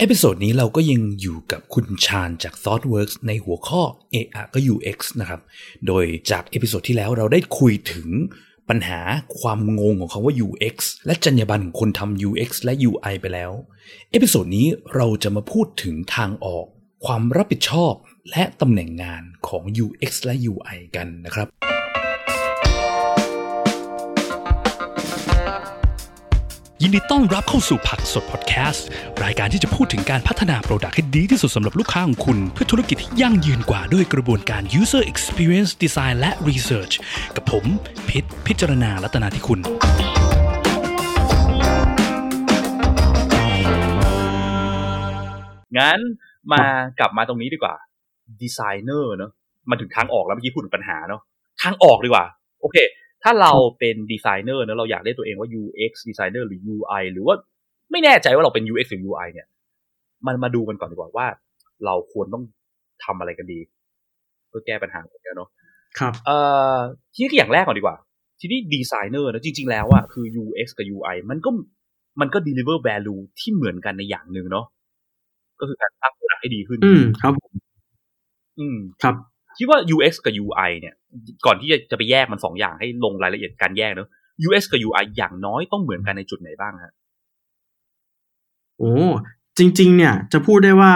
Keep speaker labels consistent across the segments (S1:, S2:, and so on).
S1: episode นี้เราก็ยังอยู่กับคุณชานจาก ThoughtWorks ในหัวข้อ เอะอะก็ UX นะครับ โดยจาก episode ที่แล้วเราได้คุยถึงปัญหาความงงของคำว่า UX และจรรยาบรรณของคนทำ UX และ UI ไปแล้ว episode นี้เราจะมาพูดถึงทางออก ความรับผิดชอบ และตำแหน่งงานของ UX และ UI กันนะครับ ยินดีต้อนรับเข้าสู่ผักสดพอดแคสต์ รายการที่จะพูดถึงการพัฒนาโปรดักต์ให้ดีที่สุดสำหรับลูกค้าของคุณ เพื่อธุรกิจที่ยั่งยืนกว่าด้วยกระบวนการ user experience design และ research กับผมพิษพิจารณาลัตนาที่คุณ
S2: งั้นมากลับมาตรงนี้ดีกว่าดีไซเนอร์เนอะมาถึงทางออกแล้วเมื่อกี้พูดถึงปัญหาเนอะทางออกดีกว่า โอเค ถ้าเราเป็นดีไซเนอร์เนอะเราอยากเรียกตัวเองว่า UX designer หรือ UI หรือว่าไม่แน่ใจว่าเราเป็น UX หรือ UI เนี่ย มันมาดูกันก่อนดีกว่าว่า เราควรต้องทำอะไรกันดี เพื่อแก้ปัญหาของเนอะ
S3: ครับ
S2: เอ่อทีนี้อย่างแรกก่อนดีกว่า ทีนี้ดีไซเนอร์นะจริง ๆ แล้วอะคือ UX กับ UI มันก็มันก็ deliver value ที่เหมือนกันในอย่างหนึ่งเนาะก็คือการสร้าง product ให้ดีขึ้น
S3: อืมครับผม
S2: อืม
S3: ครับ
S2: คิดว่า UX กับ UI เนี่ย ก่อนที่จะจะไปแยกมันสองอย่างให้ลงรายละเอียดการแยกเนอะ UX กับ UI อย่างน้อยต้องเหมือนกันในจุดไหนบ้างฮะ
S3: โอ้จริง ๆ เนี่ย จะพูดได้ว่า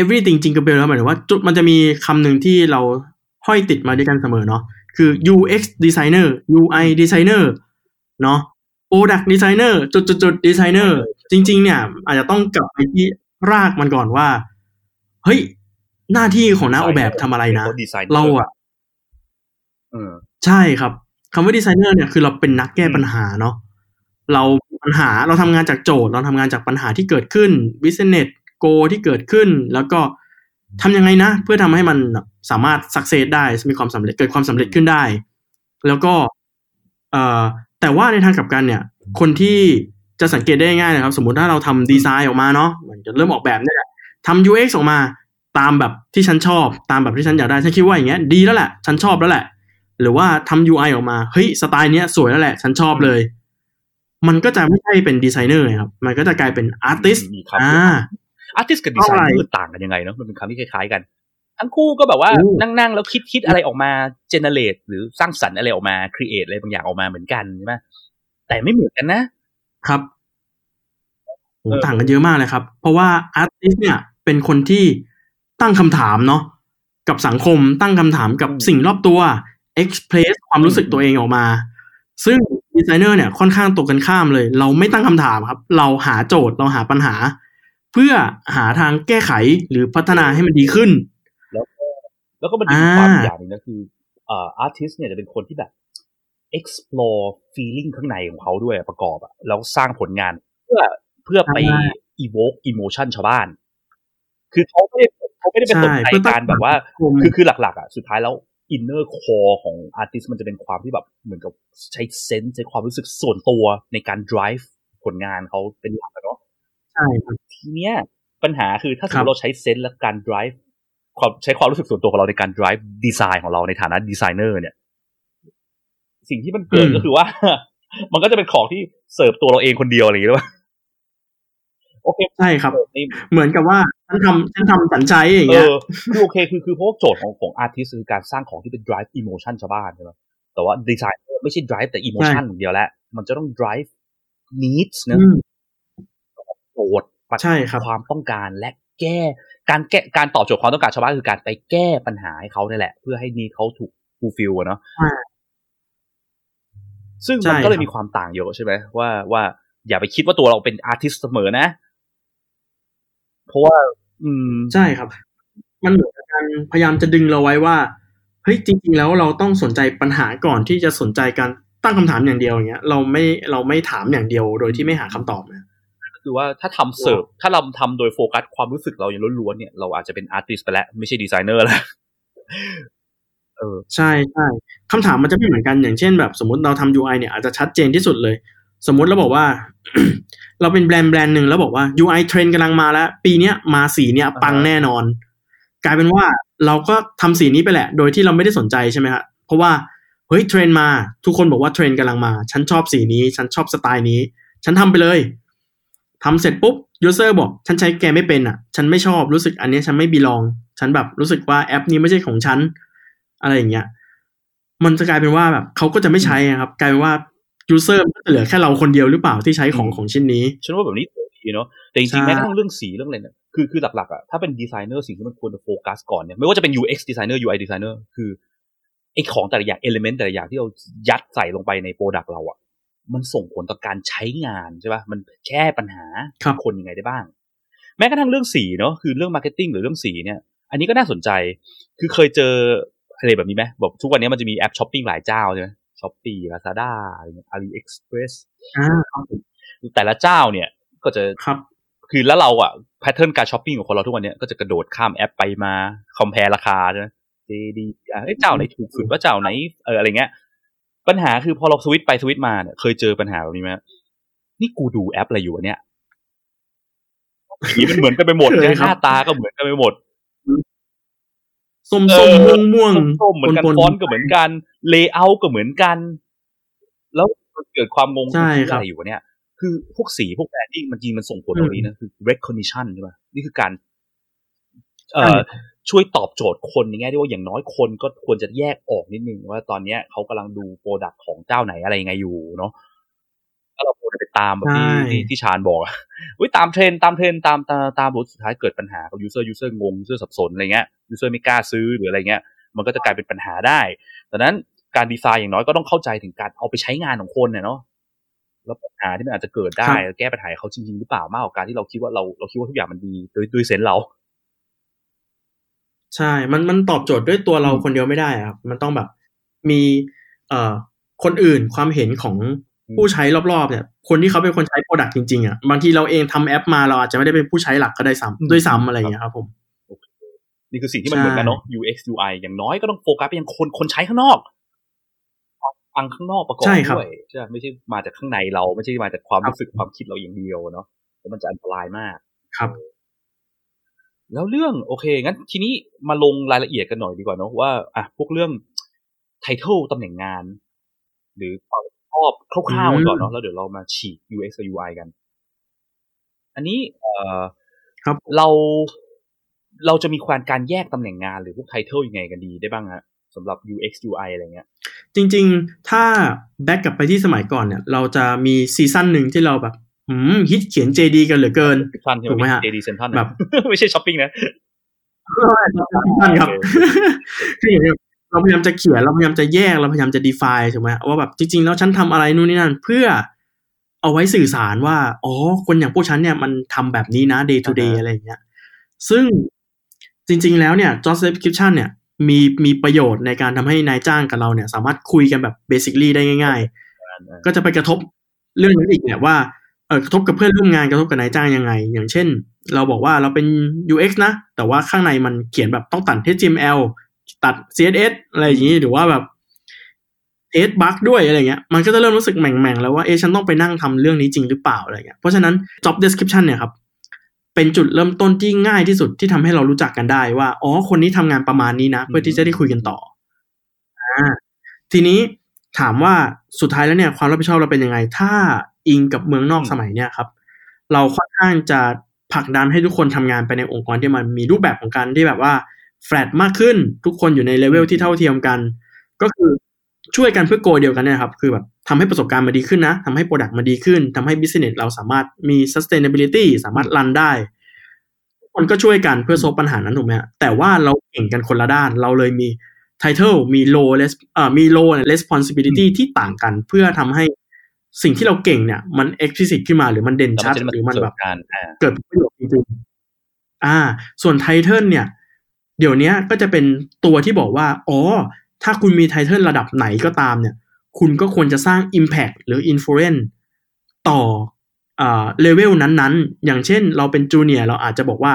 S3: everything จริงกับเบลแล้วหมายถึงว่าจุดมันจะมีคำหนึ่งที่เราห้อยติดมาด้วยกันเสมอเนาะคือ UX designer UI designer เนาะ product designer จุดจุดจุด designer จริง ๆ เนี่ย อาจจะต้องกลับไปที่รากมันก่อนว่า เฮ้ย หน้าที่ของนักออกแบบทำอะไรนะ
S2: เป็นคน designer
S3: เราอะ
S2: เออ
S3: ใช่ครับคำว่าดีไซเนอร์เนี่ยคือเราเป็นนักแก้ปัญหาเนาะเราปัญหาเราทำงานจากโจทย์ เราทำงานจากปัญหาที่เกิดขึ้น business go ที่เกิดขึ้น แล้วก็ทำยังไงนะ เพื่อทำให้มันสามารถ success ได้มีความสำเร็จเกิดความสำเร็จขึ้นได้ แล้วก็เอ่อแต่ว่าในทางกลับกันเนี่ย คนที่จะสังเกตได้ง่ายๆนะครับ สมมุติถ้าเราทำดีไซน์ออกมาเนาะมันจะเริ่มออกแบบเนี่ยแหละทำ UX ออกมา ตามแบบที่ฉันชอบตามแบบที่ฉันอยากได้ฉันคิดว่าอย่างเงี้ยดีแล้วแหละ ฉันชอบแล้วแหละ หรือว่าทำ UI ออกมาเฮ้ยสไตล์เนี้ยสวยแล้วแหละ ฉันชอบเลย มันก็จะไม่ใช่เป็นดีไซเนอร์ไงครับ มันก็จะกลายเป็นอาร์ติส
S2: มีคำ
S3: อ่า
S2: อาร์ติสกับดีไซเนอ
S3: เท่าไหร่
S2: ร์ต่างกันยังไงเนาะมันเป็นคำที่คล้ายๆกันทั้งคู่ก็แบบว่า
S3: อู้
S2: นั่งๆแล้วคิดคิดอะไรออกมา generate หรือสร้างสรรค์อะไรออกมา create อะไรบางอย่างออกมาเหมือนกันใช่ไหมแต่ไม่เหมือนกันนะ
S3: ครับโห
S2: เออ
S3: ต่างกันเยอะมากเลยครับ เพราะว่า artist เนี่ยเป็นคนที่ ตั้งคำถามเนาะกับสังคมตั้งคำถามกับสิ่งรอบตัว express ความรู้สึกตัวเองออกมา ซึ่งดีไซเนอร์เนี่ยค่อนข้างตรงกันข้ามเลย เราไม่ตั้งคำถามครับ เราหาโจทย์เราหาปัญหา เพื่อหาทางแก้ไขหรือพัฒนาให้มันดีขึ้น
S2: แล้วก็มันมี
S3: อ่า
S2: ความอย่างหนึงนะคือเอ่อ artist เนี่ยจะเป็นคนที่แบบ explore feeling ข้างในของเขาด้วยประกอบอะแล้วสร้างผลงานเพื่อเพื่อไป evoke emotion ชาวบ้าน คือเขาไม่ได้ เขาไม่ได้เป็นสน
S3: ใช่
S2: ใจ
S3: เพื่อตั้ง
S2: การแบบว่า
S3: สังคม
S2: คือคือหลัก ๆ อะ สุดท้ายแล้ว inner core ของ artist มันจะเป็นความที่แบบเหมือนกับใช้เซนส์ใช้ความรู้สึกส่วนตัวในการ drive ผลงานเขาเป็นหลักอะเนาะ
S3: ใช่ครับ
S2: ทีเนี้ยปัญหาคือถ้าสมม
S3: ครั
S2: ติ
S3: บ
S2: เราใช้เซนส์และการ drive ความใช้ความรู้สึกส่วนตัวของเราในการ drive ดีไซน์ของเราในฐานะดีไซเนอร์เนี่ย สิ่งที่มันเกิดก็คือว่า มันก็จะเป็นของที่เสิร์ฟตัวเราเองคนเดียวอะไรอย่างเงี้ยหรือเปล่า โอเค
S3: ใช่ครับ
S2: ใน
S3: เหมือนกับว่าฉันทำฉันทำสัญชัยอย่าง
S2: เอ
S3: เงี้ย
S2: อคือโอเคคือคือเพราะว่าโจทย์ของของอาร์ติสคือการสร้างของที่เป็น drive emotion ชาวบ้านใช่ไหมแต่ว่าดีไซน์ไม่ใช่ drive แต่ emotion อย่างเดียวแล้วมันจะต้อง drive needs นะ
S3: อืม
S2: โจทย์ปัญหา
S3: ใช่ครับ
S2: ความต้องการและแก้ การแก้การตอบโจทย์ความต้องการชาวบ้านคือการไปแก้ปัญหาให้เขาเนี่ยแหละ เพื่อให้นี้เขาถูก fulfill อะเนาะ
S3: อ่า
S2: ซึ่ง
S3: ใช่
S2: มันก็เลย
S3: ครับ
S2: มีความต่างเยอะใช่ไหมว่าว่าอย่าไปคิดว่าตัวเราเป็นอาร์ติสเสมอนะ เพราะว่า อืม
S3: ใช่ครับ มันเหมือนกับการพยายามจะดึงเราไว้ว่าเฮ้ยจริง ๆ แล้วเราต้องสนใจปัญหาก่อนที่จะสนใจการตั้งคำถามอย่างเดียวอย่างเงี้ย เราไม่เราไม่ถามอย่างเดียว โดยที่ไม่หาคำตอบนะ
S2: คือว่าถ้าทำเสิร์ฟถ้าเราทำโดยโฟกัสความรู้สึกเราอย่างล้วนๆเนี่ยเราอาจจะเป็น artist ไปแล้วไม่ใช่ดีไซเนอร์แล้วเออ
S3: ใช่ใช่คำถามมันจะไม่เหมือนกันอย่างเช่นแบบสมมติเราทำ UI เนี่ยอาจจะชัดเจนที่สุดเลย สมมติเราบอกว่า เราเป็นแบรนด์แบรนด์หนึ่งแล้วบอกว่า UI เทรนด์กำลังมาแล้ว ปีเนี้ยมาสีเนี้ยปังแน่นอน กลายเป็นว่าเราก็ทำสีนี้ไปแหละ โดยที่เราไม่ได้สนใจใช่ไหมครับเพราะว่าเฮ้ยเทรนด์มา ทุกคนบอกว่าเทรนด์กำลังมา ฉันชอบสีนี้ ฉันชอบสไตล์นี้ ฉันทำไปเลยทำเสร็จปุ๊บ user บอก ฉันใช้แกไม่เป็นอะ ฉันไม่ชอบรู้สึกอันนี้ฉันไม่ belong ฉันแบบรู้สึกว่าแอปนี้ไม่ใช่ของฉัน อะไรอย่างเงี้ยมันจะกลายเป็นว่าแบบเขาก็จะไม่ใช้อะครับ กลายเป็นว่า user เหลือแค่เราคนเดียวหรือเปล่าที่ใช้ของของชิ้นนี้
S2: ฉันว่าแบบนี้ดีเนาะแต่
S3: ใช่จ
S2: ริงๆแม้กระทั่งเรื่องสีเรื่องอะไรเนี่ยคือคือหลักๆอะถ้าเป็นดีไซเนอร์สิ่งที่มันควรจะโฟกัสก่อนเนี่ยไม่ว่าจะเป็น UX designer UI designer คือไอ้ของแต่ละอย่าง element แต่ละอย่างที่เรายัดใส่ลงไปใน product เราอะมันส่งผลต่อการใช้งานใช่ป่ะมันแก้ปัญหา
S3: ครับ
S2: คนยังไงได้บ้าง แม้กระทั่งเรื่องสีเนาะคือเรื่อง marketing หรือเรื่องสีเนี่ย อันนี้ก็น่าสนใจคือเคยเจออะไรแบบนี้ไหมบอกทุกวันนี้มันจะมีแอปช้อปปิ้งหลายเจ้าใช่ไหม Shopee Lazada อะไรเงี้ย AliExpressอ่า
S3: ครับผม
S2: แต่ละเจ้าเนี่ยก็จะ
S3: ครับ
S2: คือแล้วเราอะ pattern การช้อปปิ้งของคนเราทุกวันเนี้ยก็จะกระโดดข้ามแอปไปมา compare ราคาใช่ไหม JD เอ้ยเจ้าไหนถูกสุดว่าเจ้าไหนเอออะไรเงี้ย ปัญหาคือพอเราสวิตช์ไปสวิตช์มาเนี่ยเคยเจอปัญหาแบบนี้ไหมนี่กูดูแอปอะไรอยู่วะเนี่ยสีมันเหมือนกันไปหมด
S3: เคยครับ
S2: เนี่ย
S3: ค
S2: หน้าตาก็เหมือนกันไปหมด
S3: ส้ม
S2: เออ
S3: ส้ม
S2: อ
S3: ม่วงม่วง
S2: ส้มๆเหมือนกัน
S3: ปนๆ
S2: ฟอนต์ก็เหมือนกัน Layer ก็เหมือนกัน แล้วมันเกิดความงง
S3: ใช่
S2: คือ
S3: ครับ
S2: อะไรอยู่วะเนี่ย คือพวกสีพวก branding มันจริงมันส่งผลตรงนี้นะคือ recognition ใช่ป่ะนี่คือการ เอ่อช่วยตอบโจทย์คนในแง่ที่ว่าอย่างน้อยคนก็ควรจะแยกออกนิดนึงว่าตอนเนี้ยเขากำลังดู product ของเจ้าไหนอะไรยังไงอยู่เนาะ ถ้าเราควรจะไปตามแบบที่
S3: ใช่
S2: ที่ที่ชานบอกอะอุ้ยตามเทรนด์ตามเทรนด์ตามตามตามบทสุดท้ายเกิดปัญหากับ user user งง user สับสนอะไรเงี้ย user ไม่กล้าซื้อหรืออะไรเงี้ยมันก็จะกลายเป็นปัญหาได้ดังนั้นการดีไซน์อย่างน้อยก็ต้องเข้าใจถึงการเอาไปใช้งานของคนเนี่ยเนาะแล้วปัญหาที่มันอาจจะเกิดได้แก้ปัญหาให้เขาจริงๆหรือเปล่ามากกว่าการที่เราคิดว่าเราเราคิดว่าทุกอย่างมันดีโดยโดยเซนส์เรา
S3: ใช่ มัน มันตอบโจทย์ด้วยตัวเรา
S2: อืม
S3: คนเดียวไม่ได้อะครับ มันต้องแบบ มี เอ่อ คนอื่น ความเห็นของ ผู้ใช้รอบๆเนี่ยคนที่เขาเป็นคนใช้โปรดักต์จริงๆอะบางทีเราเองทำแอปมาเราอาจจะไม่ได้เป็นผู้ใช้หลักก็ได้ซ้ำด้วยซ้ำอะไรอย่างเงี้ยครับผม
S2: นี่คือสิ่งที่มันเหมือนกันเนาะ UX UI อย่างน้อยก็ต้องโฟกัสไปยังคนคนใช้ข้างนอกฟังข้างนอกประกอบ
S3: ใช่ครับ
S2: ด้วยใช่ไหมไม่ใช่มาจากข้างในเราไม่ใช่มาจากความรู้สึกความคิดเราอย่างเดียวเนาะแล้วมันจะอันตรายมาก
S3: ครับ
S2: แล้วเรื่องโอเคงั้นทีนี้มาลงรายละเอียดกันหน่อยดีกว่าเนาะว่าอะพวกเรื่องไทเทลตำแหน่งงาน หรือความ ชอบคร่าวๆกันก่อนเนาะแล้วเดี๋ยวเรามาฉีก UX กับ UI กัน อันนี้เอ่อ
S3: ครับ
S2: เราเราจะมีความการแยกตำแหน่งงานหรือพวก title ยังไงกันดีได้บ้างฮะสำหรับ UX UI อะไรเงี้ย
S3: จริง ๆ ถ้า back กลับไปที่สมัยก่อนเนี่ย เราจะมี season หนึ่งที่เราแบบหืมฮิตเขียน JD กันเหลือเกิน
S2: เซ็นทรัลใช่
S3: ถูกไห
S2: ไห
S3: ม
S2: ม
S3: ฮะ
S2: เจดีเซ็นทรัล
S3: แบบ
S2: ไม่ใช่ช้อปปิ้งนะ
S3: ท่านครับ
S2: โอเค
S3: คืออย่าง เงี้ยเราพยายามจะเขียนเราพยายามจะแยกเราพยายามจะ define ถูกไหมว่าแบบจริงๆแล้วฉันทำอะไรนู่นนี่นั่นเพื่อเอาไว้สื่อสารว่า อ๋อ คนอย่างพวกฉันเนี่ยมันทำแบบนี้นะ day to day
S2: อ่าฮะ
S3: อะไรอย่างเงี้ย ซึ่งจริง ๆ แล้วเนี่ย job description เนี่ยมีมีประโยชน์ในการทำให้นายจ้างกับเราเนี่ย สามารถคุยกันแบบ basically ได้ง่าย ๆ ก็จะไปกระทบเรื่องนั้นอีกเนี่ยว่าเออกระทบกับเพื่อนร่วมงานกระทบกับนายจ้างยังไง อย่างเช่น เราบอกว่าเราเป็น UX นะ แต่ว่าข้างในมันเขียนแบบต้องตัด HTML ตัด CSS อะไรอย่างนี้หรือว่าแบบเอสบักด้วยอะไรเงี้ย มันก็จะเริ่มรู้สึกแหม่งๆ แล้วว่าเอะฉันต้องไปนั่งทำเรื่องนี้จริงหรือเปล่าอะไรเงี้ย เพราะฉะนั้น job description เนี่ยครับ เป็นจุดเริ่มต้นที่ง่ายที่สุดที่ทำให้เรารู้จักกันได้ว่า อ๋อ คนนี้ทำงานประมาณนี้นะ เพื่อที่จะได้คุยกันต่อ อ่า ทีนี้ถามว่าสุดท้ายแล้วเนี่ย ความรับผิดชอบเราเป็นยังไง ถ้าอิงกับเมืองนอก
S2: อืม
S3: สมัยเนี่ยครับ เราค่อนข้างจะผลักดันให้ทุกคนทำงานไปในองค์กรที่มันมีรูปแบบของการที่แบบว่า แฟลตมากขึ้น ทุกคนอยู่ในเลเวลที่เท่าเทียมกัน ก็คือช่วยกันเพื่อ goal เดียวกันเนี่ยครับ คือแบบทำให้ประสบการณ์มันดีขึ้นนะทำให้ product มันดีขึ้นทำให้ business เราสามารถมี sustainability สามารถรันได้ทุกคนก็ช่วยกันเพื่อ solve ปัญหานั้นถูกไหมฮะแต่ว่าเราเก่งกันคนละด้าน เราเลยมี title มี role res- เอ่อมี role and responsibility ที่ต่างกันเพื่อทำให้สิ่งที่เราเก่งเนี่ย มัน explicit ขึ้นมาหรือมันเด่น
S2: แล้ว
S3: ชัดมั
S2: นจะมา
S3: หรือมัน
S2: เสริม
S3: แบบ
S2: กันอ่า
S3: เกิดประโยชน์จริงๆอ่า ส่วน title เนี่ย เดี๋ยวเนี้ยก็จะเป็นตัวที่บอกว่า อ๋อ ถ้าคุณมี title ระดับไหนก็ตามเนี่ย คุณก็ควรจะสร้าง Impact หรือ Influence ต่ออ่าเลเวลนั้นๆ อย่างเช่นเราเป็น junior เราอาจจะบอกว่า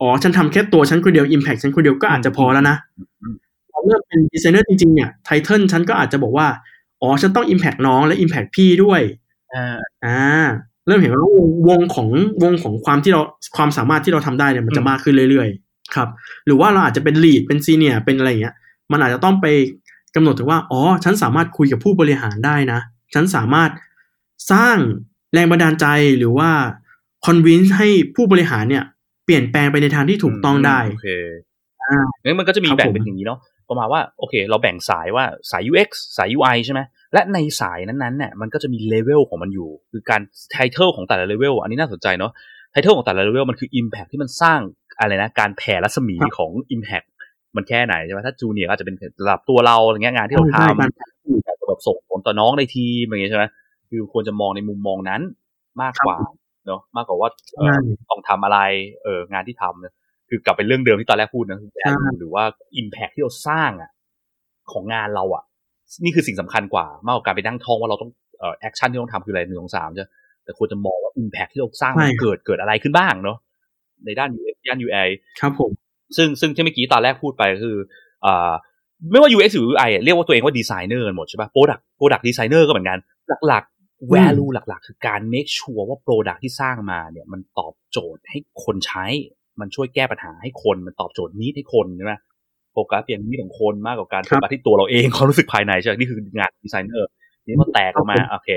S3: อ๋อ ฉันทำแค่ตัวฉันคนเดียว Impact ฉันคนเดียวก็อาจจะพอแล้วนะ
S2: อืม
S3: พอเริ่มเป็นดีไซเนอร์จริงๆ เนี่ย title ฉันก็อาจจะบอกว่า อ๋อ ฉันต้อง Impact น้องและ Impact พี่ด้วย
S2: อ่า
S3: อ่าเริ่มเห็นว่าวงวงของวงของความที่เราความสามารถที่เราทำได้เนี่ยมันจะ
S2: อืม
S3: มากขึ้นเรื่อยๆ ครับหรือว่าเราอาจจะเป็นลีดเป็นซีเนียร์เป็นอะไรอย่างเงี้ยมันอาจจะต้องไปกำหนดถึงว่าอ๋อฉันสามารถคุยกับผู้บริหารได้นะ ฉันสามารถสร้างแรงบันดาลใจหรือว่า convince ให้ผู้บริหารเนี่ย เปลี่ยนแปลงไปในทางที่ถูกต้องได้
S2: โอเค
S3: อ่า
S2: งั้นมันก็จะมี
S3: ครับ
S2: แบ่ง
S3: ผม
S2: เป็นอย่างนี้เนาะประมาณว่าโอเค เราแบ่งสายว่าสาย UX สาย UI ใช่ไหมและในสายนั้นๆเนี่ยมันก็จะมี level ของมันอยู่ คือการ title ของแต่ละ level อันนี้น่าสนใจเนาะ title ของแต่ละ level มันคือ Impact ที่มันสร้าง อะไรนะการแผ่รัศมีของ Impact มันแค่ไหนใช่ไหมถ้า junior อาจจะเป็นระดับตัวเราอะไรเงี้ยงานที่เราทำ
S3: ใช่การ
S2: แต่แบบส่งผลต่อน้องในทีมอย่างเงี้ยใช่ไหมคือควรจะมองในมุมมองนั้นมากกว่าเนาะมากกว่าว่าเอ่อ
S3: ใช่
S2: ต้องทำอะไรเอองานที่ทำเนี่ยคือกลับไปเรื่องเดิมที่ตอนแรกพูดนะคือ
S3: ใช่
S2: value หรือว่า impact ที่เราสร้างอะของงานเราอะ นี่คือสิ่งสำคัญกว่ามากกว่าการไปนั่งท่องว่าเราต้องเอ่อ action ที่ต้องทำคืออะไรหนึ่งสองสามใช่ไหมแต่ควรจะมองว่า impact ที่เราสร้าง
S3: ใช่
S2: มัน
S3: ครับ
S2: เกิดเกิดอะไรขึ้นบ้างเนาะ ในด้าน UX ด้าน UI
S3: ครับผม
S2: ซึ่งซึ่งที่เมื่อกี้ตอนแรกพูดไปก็คืออ่าไม่ว่า UX หรือ UI อะเรียกว่าตัวเองว่าดีไซเนอร์กันหมดใช่ป่ะ Product Product Designer ก็เหมือนกัน หลักๆ value หลักๆ คือการ make sure ว่า Product ที่สร้างมาเนี่ยมันตอบโจทย์ให้คนใช้ มันช่วยแก้ปัญหาให้คน มันตอบโจทย์นี้ให้คนใช่ไหมโฟกัสเพียงนี้ของคนมากกว่าการโฟกัสที่ตัวเราเองความรู้สึกภายในใช่ไหมนี่คืองานดีไซเนอร์นี่มันแตกออกมาโอเค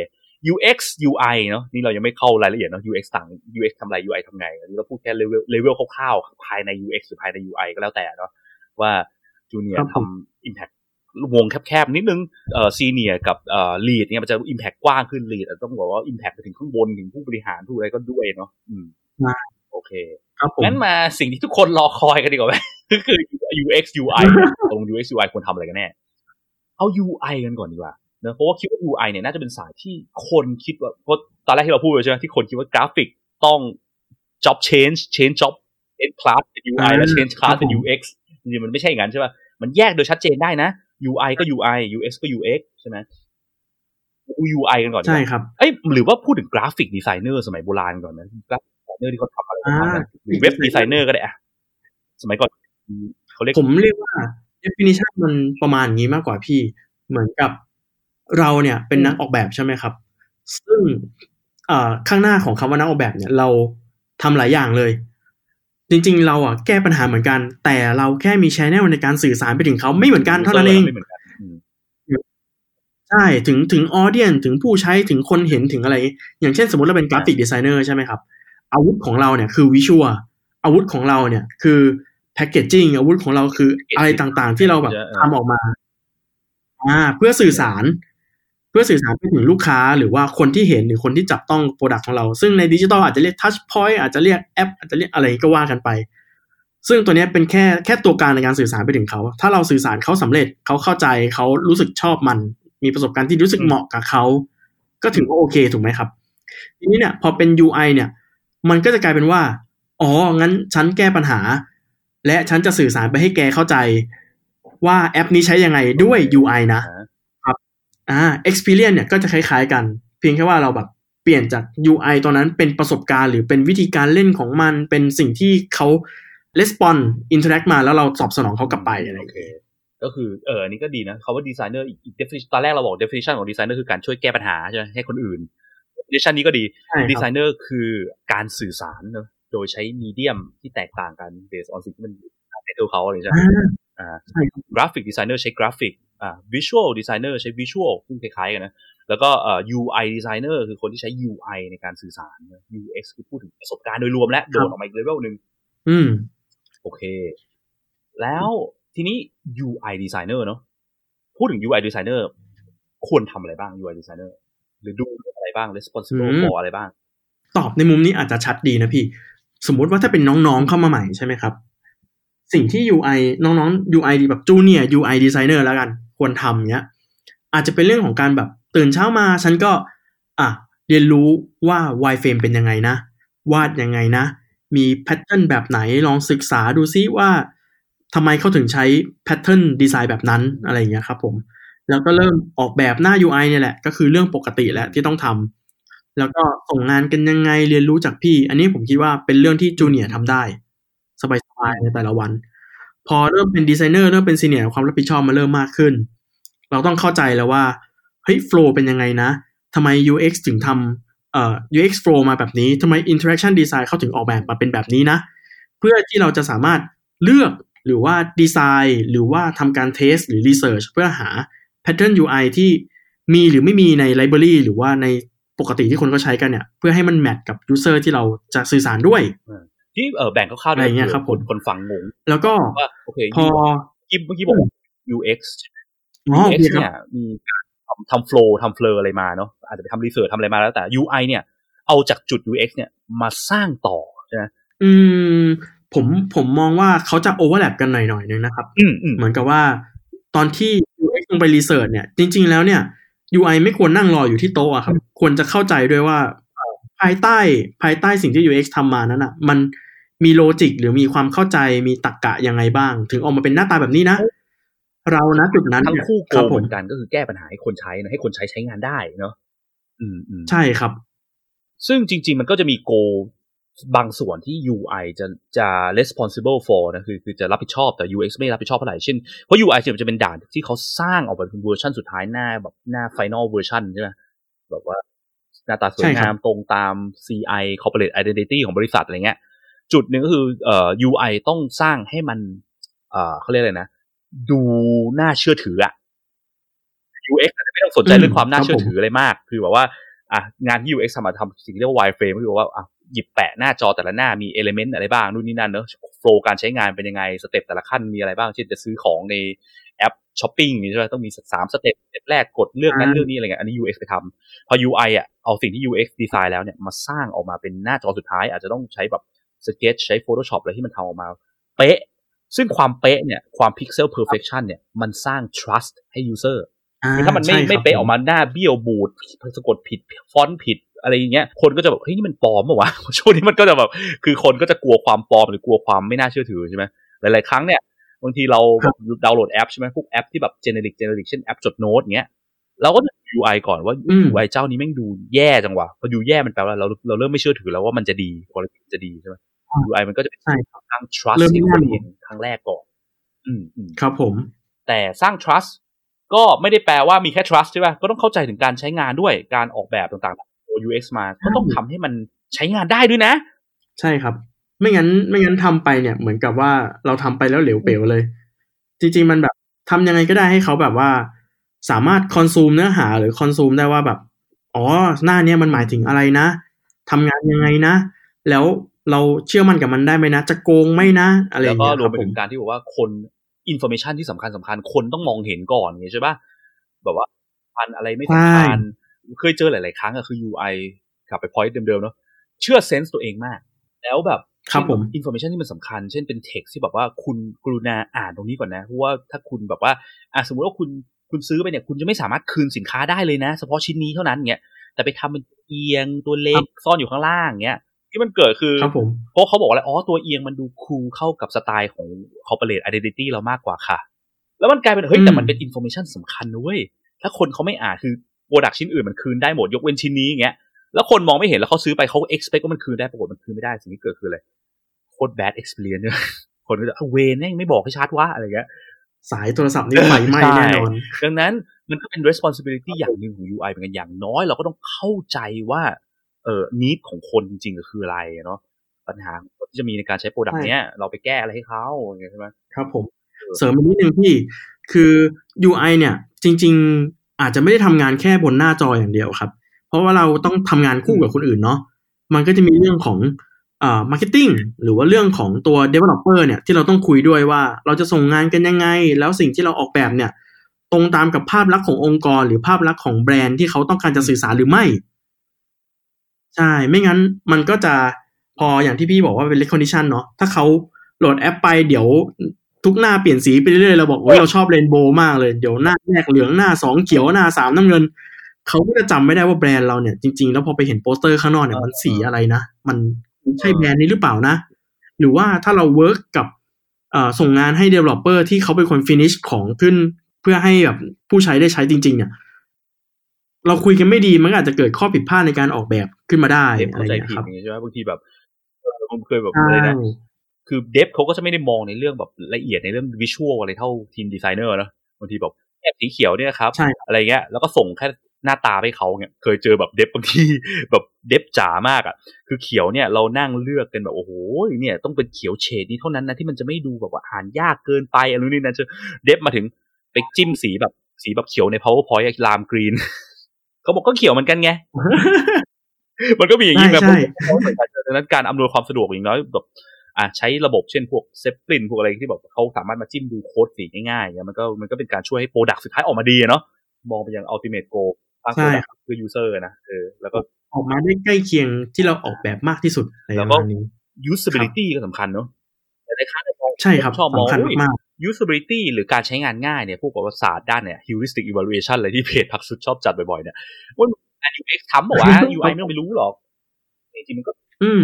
S2: UX UI เนาะนี่เรายังไม่เข้ารายละเอียดเนาะ UX ต่าง UX ทำอะไร UI ทำไงอันนี้เราพูดแค่เลเวลเลเวลคร่าวๆภายใน UX หรือภายใน UI ก็แล้วแต่เนาะว่า junior
S3: ครับผมทำ
S2: Impact วงแคบๆ นิดนึงเอ่อ senior กับเอ่อ lead เนี่ยมันจะ Impact กว้างขึ้น lead ต้องบอกว่า Impact ไปถึงข้างบนถึงผู้บริหารผู้อะไรก็ด้วยเนาะอืม
S3: ใช่
S2: โอเค
S3: ครับผม
S2: งั้นมาสิ่งที่ทุกคนรอคอยกันดีกว่าไหมก็คือ UX UI ตรง UX UI ควรทำอะไรกันแน่เอา UI กันก่อนดีกว่าเนอะเพราะว่าคิดว่า UI เนี่ยน่าจะเป็นสายที่คนคิดว่าเพราะตอนแรกที่เราพูดไปใช่ไหมที่คนคิดว่ากราฟิกต้อง job change change job change class เป็น UI และ change class เป็น UX จริงๆมันไม่ใช่อย่างนั้นใช่ป่ะมันแยกโดยชัดเจนได้นะ UI ก็ UI UX ก็ UX ใช่ไหมดู UI กันก่อนดีกว่าใช่
S3: ครับ
S2: เอ้ยหรือว่าพูดถึงกราฟิกดีไซเนอร์สมัยโบราณก่อนนะกราฟิกดีไซเนอร์ที่เขาทำอะไรกันบ้างนะหรือเว็บดีไซเนอร์ก็ได้อะสมัยก่อนเขาเรียก
S3: ผมเรียกว่า definitionมันประมาณอย่างนี้มากกว่าพี่ เหมือนกับ เราเนี่ยเป็นนักออกแบบใช่ไหมครับ ซึ่งเอ่อข้างหน้าของคำว่านักออกแบบเนี่ยเราทำหลายอย่างเลย จริงๆ เราอะแก้ปัญหาเหมือนกัน แต่เราแค่มี channel ในการสื่อสารไปถึงเขาไม่เหมือนกันเท่านั้นเอง
S2: ไม่เหมือนกันอืม
S3: ใช่ถึงถึง audience ถึงผู้ใช้ถึงคนเห็นถึงอะไร อย่างเช่นสมมติเราเป็นกราฟิกดีไซเนอร์ใช่ไหมครับ อาวุธของเราเนี่ยคือ visual อาวุธของเราเนี่ย คือแพ c เกจจิ้งอาวุธของเราคืออะไรต่างๆ ที่เราแบบทำออกมา อ่า เพื่อสื่อสาร เพื่อสื่อสารไปถึงลูกค้าหรือว่าคนที่เห็นหรือคนที่จับต้อง product ของเรา ซึ่งในดิจิทัลอาจจะเรียก touchpoint อาจจะเรียกแอปอาจจะเรียกอะไรก็ว่ากันไป ซึ่งตัวนี้เป็นแค่แค่ตัวกางในการสื่อสารไปถึงเขา ถ้าเราสื่อสารเขาสำเร็จเขาเข้าใจเขารู้สึกชอบมัน มีประสบการณ์ที่รู้สึกเหมาะกับเขาก็ถือว่าโอเคถูกไหมครับ ทีนี้เนี่ยพอเป็น UI เนี่ย มันก็จะกลายเป็นว่าอ๋องั้นฉันแก้ปัญหา และฉันจะสื่อสารไปให้แกเข้าใจ ว่าแอปนี้ใช้ยังไงด้วย UI นะ อ่า experience เนี่ยก็จะคล้ายๆกัน เพียงแค่ว่าเราแบบเปลี่ยนจาก UI ตอนนั้นเป็นประสบการณ์ หรือเป็นวิธีการเล่นของมันเป็นสิ่งที่เขา respond interact มาแล้วเราตอบสนองเขากลับไปอะไรอ
S2: ย่างเงี้
S3: ยโอเค
S2: ก็คือเอออันนี้ก็ดีนะคำว่าดีไซเนอร์อีกอีก definition ตอนแรกเราบอก definition ของดีไซเนอร์คือการช่วยแก้ปัญหาใช่ไหมให้คนอื่น definition นี้ก็ดี
S3: ใช่ครับดีไซ
S2: เนอร์คือการสื่อสารเนอะโดยใช้ medium ที่แตกต่างกัน based on สิ่งที่มันในตัวเขาอะไรอย่างเงี้ยใช่ไหม
S3: อ่า
S2: อ่า
S3: ใช่ครับ
S2: กราฟิกดีไซเนอร์ใช้กราฟิกอ่า visual ดีไซเนอร์ใช้ visual ซึ่งคล้ายๆกันนะแล้วก็เอ่อ UI ดีไซเนอร์คือคนที่ใช้ UI ในการสื่อสารนะ UX คือพูดถึงประสบการณ์โดยรวมและโดดออกมาอีกเลเวลหนึ่ง
S3: อืม
S2: โอเค แล้วทีนี้ UI designer เนอะพูดถึง UI designer ควรทำอะไรบ้าง UI designer หรือดูอะไรบ้าง responsible
S3: อืม
S2: for อะไรบ้าง
S3: ตอบในมุมนี้อาจจะชัดดีนะพี่ สมมุติว่าถ้าเป็นน้องๆเข้ามาใหม่ใช่ไหมครับ สิ่งที่ UI น้องๆ UI ดีแบบจูเนีย UI designer แล้วกันควรทำเนี้ย อาจจะเป็นเรื่องของการแบบตื่นเช้ามา ฉันก็ อะ เรียนรู้ว่า wireframe เป็นยังไงนะ วาดยังไงนะ มี pattern แบบไหนลองศึกษาดูซิว่าทำไมเขาถึงใช้ pattern ดีไซน์แบบนั้นอะไรอย่างเงี้ยครับผม แล้วก็เริ่มออกแบบหน้า UI เนี่ยแหละ ก็คือเรื่องปกติแหละที่ต้องทำแล้วก็ส่งงานกันยังไงเรียนรู้จากพี่ อันนี้ผมคิดว่าเป็นเรื่องที่ junior ทำได้ สบายในแต่ละวัน พอเริ่มเป็นดีไซเนอร์เริ่มเป็น senior ความรับผิดชอบมาเริ่มมากขึ้น เราต้องเข้าใจแล้วว่าเฮ้ย flow เป็นยังไงนะทำไม UX ถึงทำเอ่อ UX flow มาแบบนี้ทำไม interaction design เขาถึงออกแบบมาเป็นแบบนี้นะ เพื่อที่เราจะสามารถเลือกหรือว่าดีไซน์หรือว่าทำการ test หรือ research เพื่อหา pattern UI ที่มีหรือไม่มีใน library หรือว่าในปกติที่คนก็ใช้กันเนี่ย เพื่อให้มัน match กับ user ที่เราจะสื่อสารด้วย
S2: ที่เออแบ่งคร่าวๆ
S3: อะไรอย่างเงี้ยครับผม
S2: คนฟังงง
S3: แล้วก็
S2: ว่าโอเค
S3: พอ
S2: เมื่อกี้บอกว่า UX ใช่ไหม
S3: อ๋อโอ
S2: UX
S3: เคครับ
S2: เนี่ยมีการทำทำ flow ทำ flow อะไรมาเนาะอาจจะไปทำ research ทำอะไรมาแล้วแต่ UI เนี่ย เอาจากจุด UX เนี่ยมาสร้างต่อใช่ไหม
S3: อืมผมผมมองว่าเขาจะ overlap กันหน่อยๆนึงนะครับ
S2: อืมอืม
S3: เหมือนกับว่า ตอนที่ UX ลงไป research เนี่ย จริง ๆ แล้วเนี่ย UI ไม่ควรนั่งรออยู่ที่โต๊ะอะครับ ควรจะเข้าใจด้วยว่าเอ่อ ภายใต้ภายใต้สิ่งที่ UX ทำมานั้นอะมันมี logic หรือมีความเข้าใจมีตรรกะยังไงบ้าง ถึงออกมาเป็นหน้าตาแบบนี้นะ เรานะจุดนั้นเนี่ย
S2: ครับ
S3: ผมทั้งคู่ goal
S2: เหมือนกันก็คือแก้ปัญหาให้คนใช้นะให้คนใช้ใช้งานได้เนาะอืมอืม
S3: ใช่ครับ
S2: ซึ่งจริง ๆ มันก็จะมี goal บางส่วนที่ UI จะจะ responsible for นะคือคือจะรับผิดชอบแต่ UX ไม่รับผิดชอบเท่าไหร่เช่นเพราะ UI จะเป็นด่านที่เขาสร้างออกมาเป็นเวอร์ชันสุดท้ายหน้าแบบหน้า final version ใช่ไหมแบบว่า หน้าตาสวยงามตรงตาม CI corporate identity ของบริษัทอะไรเงี้ย จุดหนึ่งก็คือเอ่อ UI ต้องสร้างให้มัน เอ่อเขาเรียกอะไรนะ ดูน่าเชื่อถืออะ UX อาจจะไม่ต้องสนใจเรื่องความน่าเชื่อถืออะไรมาก คือแบบว่าอะงานที่ UX ทำมาทำสิ่งที่เรียกว่า wireframe ก็คือว่าอะหยิบแปะหน้าจอแต่ละหน้ามี element อะไรบ้างนู่นนี่นั่นเนอะโฟล์การใช้งานเป็นยังไงสเต็ปแต่ละขั้นมีอะไรบ้าง เช่นจะซื้อของในแอป ช้อปปิ้งนี่ใช่ไหมต้องมีสาม step step แรกกดเลือกนั้น
S3: อ่า
S2: เลือกนี้อะไรเงี้ยอันนี้ UX ไปทำพอ UI อะเอาสิ่งที่ UX ดีไซน์แล้วเนี่ยมาสร้างออกมาเป็นหน้าจอสุดท้าย อาจจะต้องใช้แบบ Sketch ใช้ Photoshop อะไรที่มันทำออกมา เป๊ะ ซึ่งความเป๊ะเนี่ยความ pixel perfection เนี่ยมันสร้าง trust ให้ user
S3: อ่า
S2: คือถ้ามันไม่
S3: ใช่ครับ
S2: ไม่เป๊ะออกมาหน้าเบี้ยวบูดสะกดผิดฟอนต์ผิดอะไรอย่างเงี้ยคนก็จะแบบเฮ้ยนี่มันปลอมเปล่าวะช่วงนี้มันก็จะแบบคือคนก็จะกลัวความปลอมหรือกลัวความไม่น่าเชื่อถือใช่ไหมหลาย ๆ ครั้งเนี่ย บางทีเราแบบดาวน์โหลดแอปใช่ไหมพวกแอปที่แบบ generic generic เช่นแอปจดโน้ตเงี้ยเราก็ดู UI ก่อนว่า
S3: อืม
S2: UI เจ้านี้แม่งดูแย่จังวะพอดูแย่มันแปลว่าเราเราเริ่มไม่เชื่อถือแล้วว่ามันจะดี quality จะดีใช่ไหม UI มันก็จะเป็น
S3: ใช่ครับ
S2: สร้าง trust
S3: เริ่ม
S2: ให้
S3: ไม่
S2: คน
S3: แน่น
S2: เห็นครั้งแรกก่อนอืมอืม
S3: ครับผม
S2: แต่สร้าง trust ก็ไม่ได้แปลว่ามีแค่ trust ใช่ป่ะก็ต้องเข้าใจถึงการใช้งานด้วยการออกแบบต่างๆตัว UX มาก็ต้องทำให้มันใช้งานได้ด้วยนะ
S3: ใช่ครับ ไม่งั้น ไม่งั้นทำไปเนี่ย เหมือนกับว่าเราทำไปแล้วเหลวเป๋วเลย จริง ๆ มันแบบทำยังไงก็ได้ให้เขาแบบว่า สามารถคอนซูมเนื้อหาหรือคอนซูมได้ว่าแบบ อ๋อหน้าเนี้ยมันหมายถึงอะไรนะทำงานยังไงนะ แล้วเราเชื่อมั่นกับมันได้ไหมนะ จะโกงไหมนะ อะไรอ
S2: แล้ว
S3: ย่าง
S2: ก็
S3: เงี้ย
S2: ร
S3: ควรั
S2: ม
S3: บ
S2: ไป
S3: ผ
S2: ถึ
S3: ม
S2: งการที่บอกว่าคน information ที่สำคัญสำคัญคนต้องมองเห็นก่อนไงใช่ป่ะแบบว่าพันอะไรไม่สำคัญเคยเจอหลาย ๆ ครั้งอะคือ UI กลับไป point เดิม ๆ เนาะเชื่อ sense ตัวเองมาก แล้วแบบ
S3: ครับผม
S2: information ที่มันสำคัญ เช่นเป็นเท็กซ์ที่แบบว่าคุณกรุณาอ่านตรงนี้ก่อนนะเพราะว่าถ้าคุณแบบว่าอะสมมติว่าคุณคุณซื้อไปเนี่ย คุณจะไม่สามารถคืนสินค้าได้เลยนะเฉพาะชิ้นนี้เท่านั้นเงี้ยแต่ไปทำเป็นเอียงตัวเล็กซ่อนอยู่ข้างล่างเงี้ยที่มันเกิดคือ
S3: ครับผม
S2: เพราะเขาบอกว่าอะไรอ๋อตัวเอียงมันดู cool เข้ากับสไตล์ของ corporate identity เรามากกว่าค่ะ แล้วมันกลายเป็นเฮ้ยแต่มันเป็น information สำคัญนะเว้ยถ้าคนเขาไม่อ่านคือโปรดักชิ้นอื่นมันคืนได้หมดยกเว้นชิ้นนี้อย่างเงี้ย แล้วคนมองไม่เห็นแล้วเขาซื้อไปเขา expect ว่ามันคืนได้ปรากฏมันคืนไม่ได้สิ่งที่เกิดคืออะไรโคตร bad experience เนี่ยคนก็จะเอาเวนแม่งไม่บอกให้ชัดว่าอะไรเงี้ย
S3: สายโทรศัพท์นี่ไฟไหม้
S2: ใช่
S3: แน่นอน
S2: ดังนั้นมันก็เป็น responsibility อย่างหนึ่งของ UI เหมือนกันอย่างน้อย เราก็ต้องเข้าใจว่าเอ่อ need ของคนจริงๆก็คืออะไรเนาะปัญหาที่จะมีในการใช้ product
S3: ใช่
S2: เนี้ยเราไปแก้อะไรให้เขาอย่างเงี้ยใช่ไหม
S3: ครับผม เสริมอีกนิดนึงพี่ คือ UI เนี่ย จริง ๆ อาจจะไม่ได้ทำงานแค่บนหน้าจออย่างเดียวครับ เพราะว่าเราต้องทำงานคู่กับคนอื่นเนาะมันก็จะมีเรื่องของอ่า marketing หรือว่าเรื่องของตัว developer เนี่ยที่เราต้องคุยด้วยว่าเราจะส่งงานกันยังไง แล้วสิ่งที่เราออกแบบเนี่ย ตรงตามกับภาพลักษณ์ขององค์กร หรือภาพลักษณ์ของแบรนด์ที่เขาต้องการจะสื่อสารหรือไม่ ใช่ ไม่งั้นมันก็จะพออย่างที่พี่บอกว่าเป็น recognition เนาะถ้าเขาโหลดแอปไปเดี๋ยวทุกหน้าเปลี่ยนสีไปเรื่อยๆเราบอกว่าเราชอบ rainbow มากเลย เดี๋ยวหน้าแรกเหลืองหน้าสองเขียวหน้าสามน้ำเงิน เขาก็จะจำไม่ได้ว่าแบรนด์เราเนี่ยจริงๆ แล้วพอไปเห็นโปสเตอร์ข้างนอกเนี่ยมันสีอะไรนะ มันใช่แบรนด์นี้หรือเปล่านะ หรือว่าถ้าเรา work กับเอ่อส่งงานให้ developer ที่เขาเป็นคน finish ของขึ้น เพื่อให้แบบผู้ใช้ได้ใช้จริง ๆ เนี่ยเราคุยกันไม่ดีมันก็อาจจะเกิดข้อผิดพลาดในการออกแบบขึ้นมาได้
S2: dev
S3: อะไร
S2: เข้าใจ
S3: อย่างเงี้
S2: ผิด
S3: ยครับ
S2: อย่างเงี้ยใช่ไหมบางทีแบบเออผมเคยแบบ
S3: ใช่
S2: อะไรนะคือ dev เขาก็จะไม่ได้มองในเรื่องแบบละเอียดในเรื่อง visual อะไรเท่าทีมดีไซเนอร์นะบางทีแบบแอบสีเขียวเนี่ยครับ
S3: ใช่
S2: อะไรเงี้ยแล้วก็ส่งแค่ หน้าตาไปให้เขาเนี่ยเคยเจอแบบ dev บางทีแบบ dev จ๋ามากอะ คือเขียวเนี่ยเรานั่งเลือกกันแบบโอ้โหเนี่ยต้องเป็นเขียวเฉดนี้เท่านั้นนะที่มันจะไม่ดูแบบว่าอ่านยากเกินไปอะไรนี่นั่นเจอdev มาถึงไปจิ้มสีแบบสีแบบเขียวใน PowerPoint อะ lime green เขาบอกก็เขียวเหมือนกันไงมันก็มีอย่างนี้แบบ
S3: ใช่
S2: เขาเหมือนกันดังนั้นการอำนวยความสะดวกอย่างน้อยแบบอ่าใช้ระบบเช่นพวก Zeplin พวกอะไรที่แบบเขาสามารถมาจิ้มดูโค้ดสีง่ายๆเนี่ยมันก็มันก็เป็นการช่วยให้ product สุดท้ายออกมาดีอะเนาะมองไปยัง ultimate goal สร้าง
S3: ใช่
S2: product เพื่อ user นะเออแล้วก็
S3: ออกมาได้ใกล้เคียงที่เราออกแบบมากที่สุดใน
S2: แล้วก็ป
S3: ระมาณนี้
S2: usability ก็สำคัญเนาะแต่ในค่ายมอง
S3: ใช่ครับ
S2: ชอบมอง
S3: สำคัญ
S2: อุ๊ย
S3: มาก
S2: usability หรือการใช้งานง่ายเนี่ยพวกประวัติศาสตร์ด้านเนี่ย heuristic evaluation อะไรที่เพจพักสุดชอบจัดบ่อยๆเนี่ยว่า UX ทำบอกว่า UI ไม่ต้องไปรู้หรอกจริงๆมันก็
S3: ๆอืม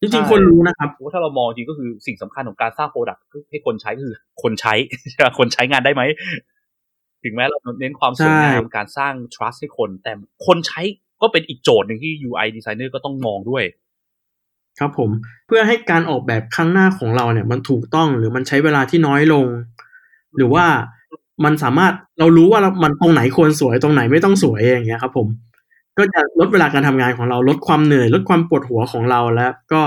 S3: จริง
S2: ใช่
S3: ๆคนรู้นะครับ
S2: ว่าถ้าเรามองจริงก็คือสิ่งสำคัญของการสร้าง product คือให้คนใช้ก็คือคนใช้ใช่ไหมคนใช้งานได้ไหม ถึงแม้เราเน้นความสวยงาม
S3: ใช่
S2: การสร้าง trust ให้คน แต่คนใช้ก็เป็นอีกโจทย์หนึ่งที่ UI designer ก็ต้องมองด้วย
S3: ครับผม เพื่อให้การออกแบบข้างหน้าของเราเนี่ย มันถูกต้องหรือมันใช้เวลาที่น้อยลง หรือว่ามันสามารถเรารู้ว่าเรามันตรงไหนควรสวยตรงไหนไม่ต้องสวยอย่างเงี้ยครับ ผม ก็จะลดเวลาการทำงานของเราลดความเหนื่อย ลดความปวดหัวของเราแล้ว ก็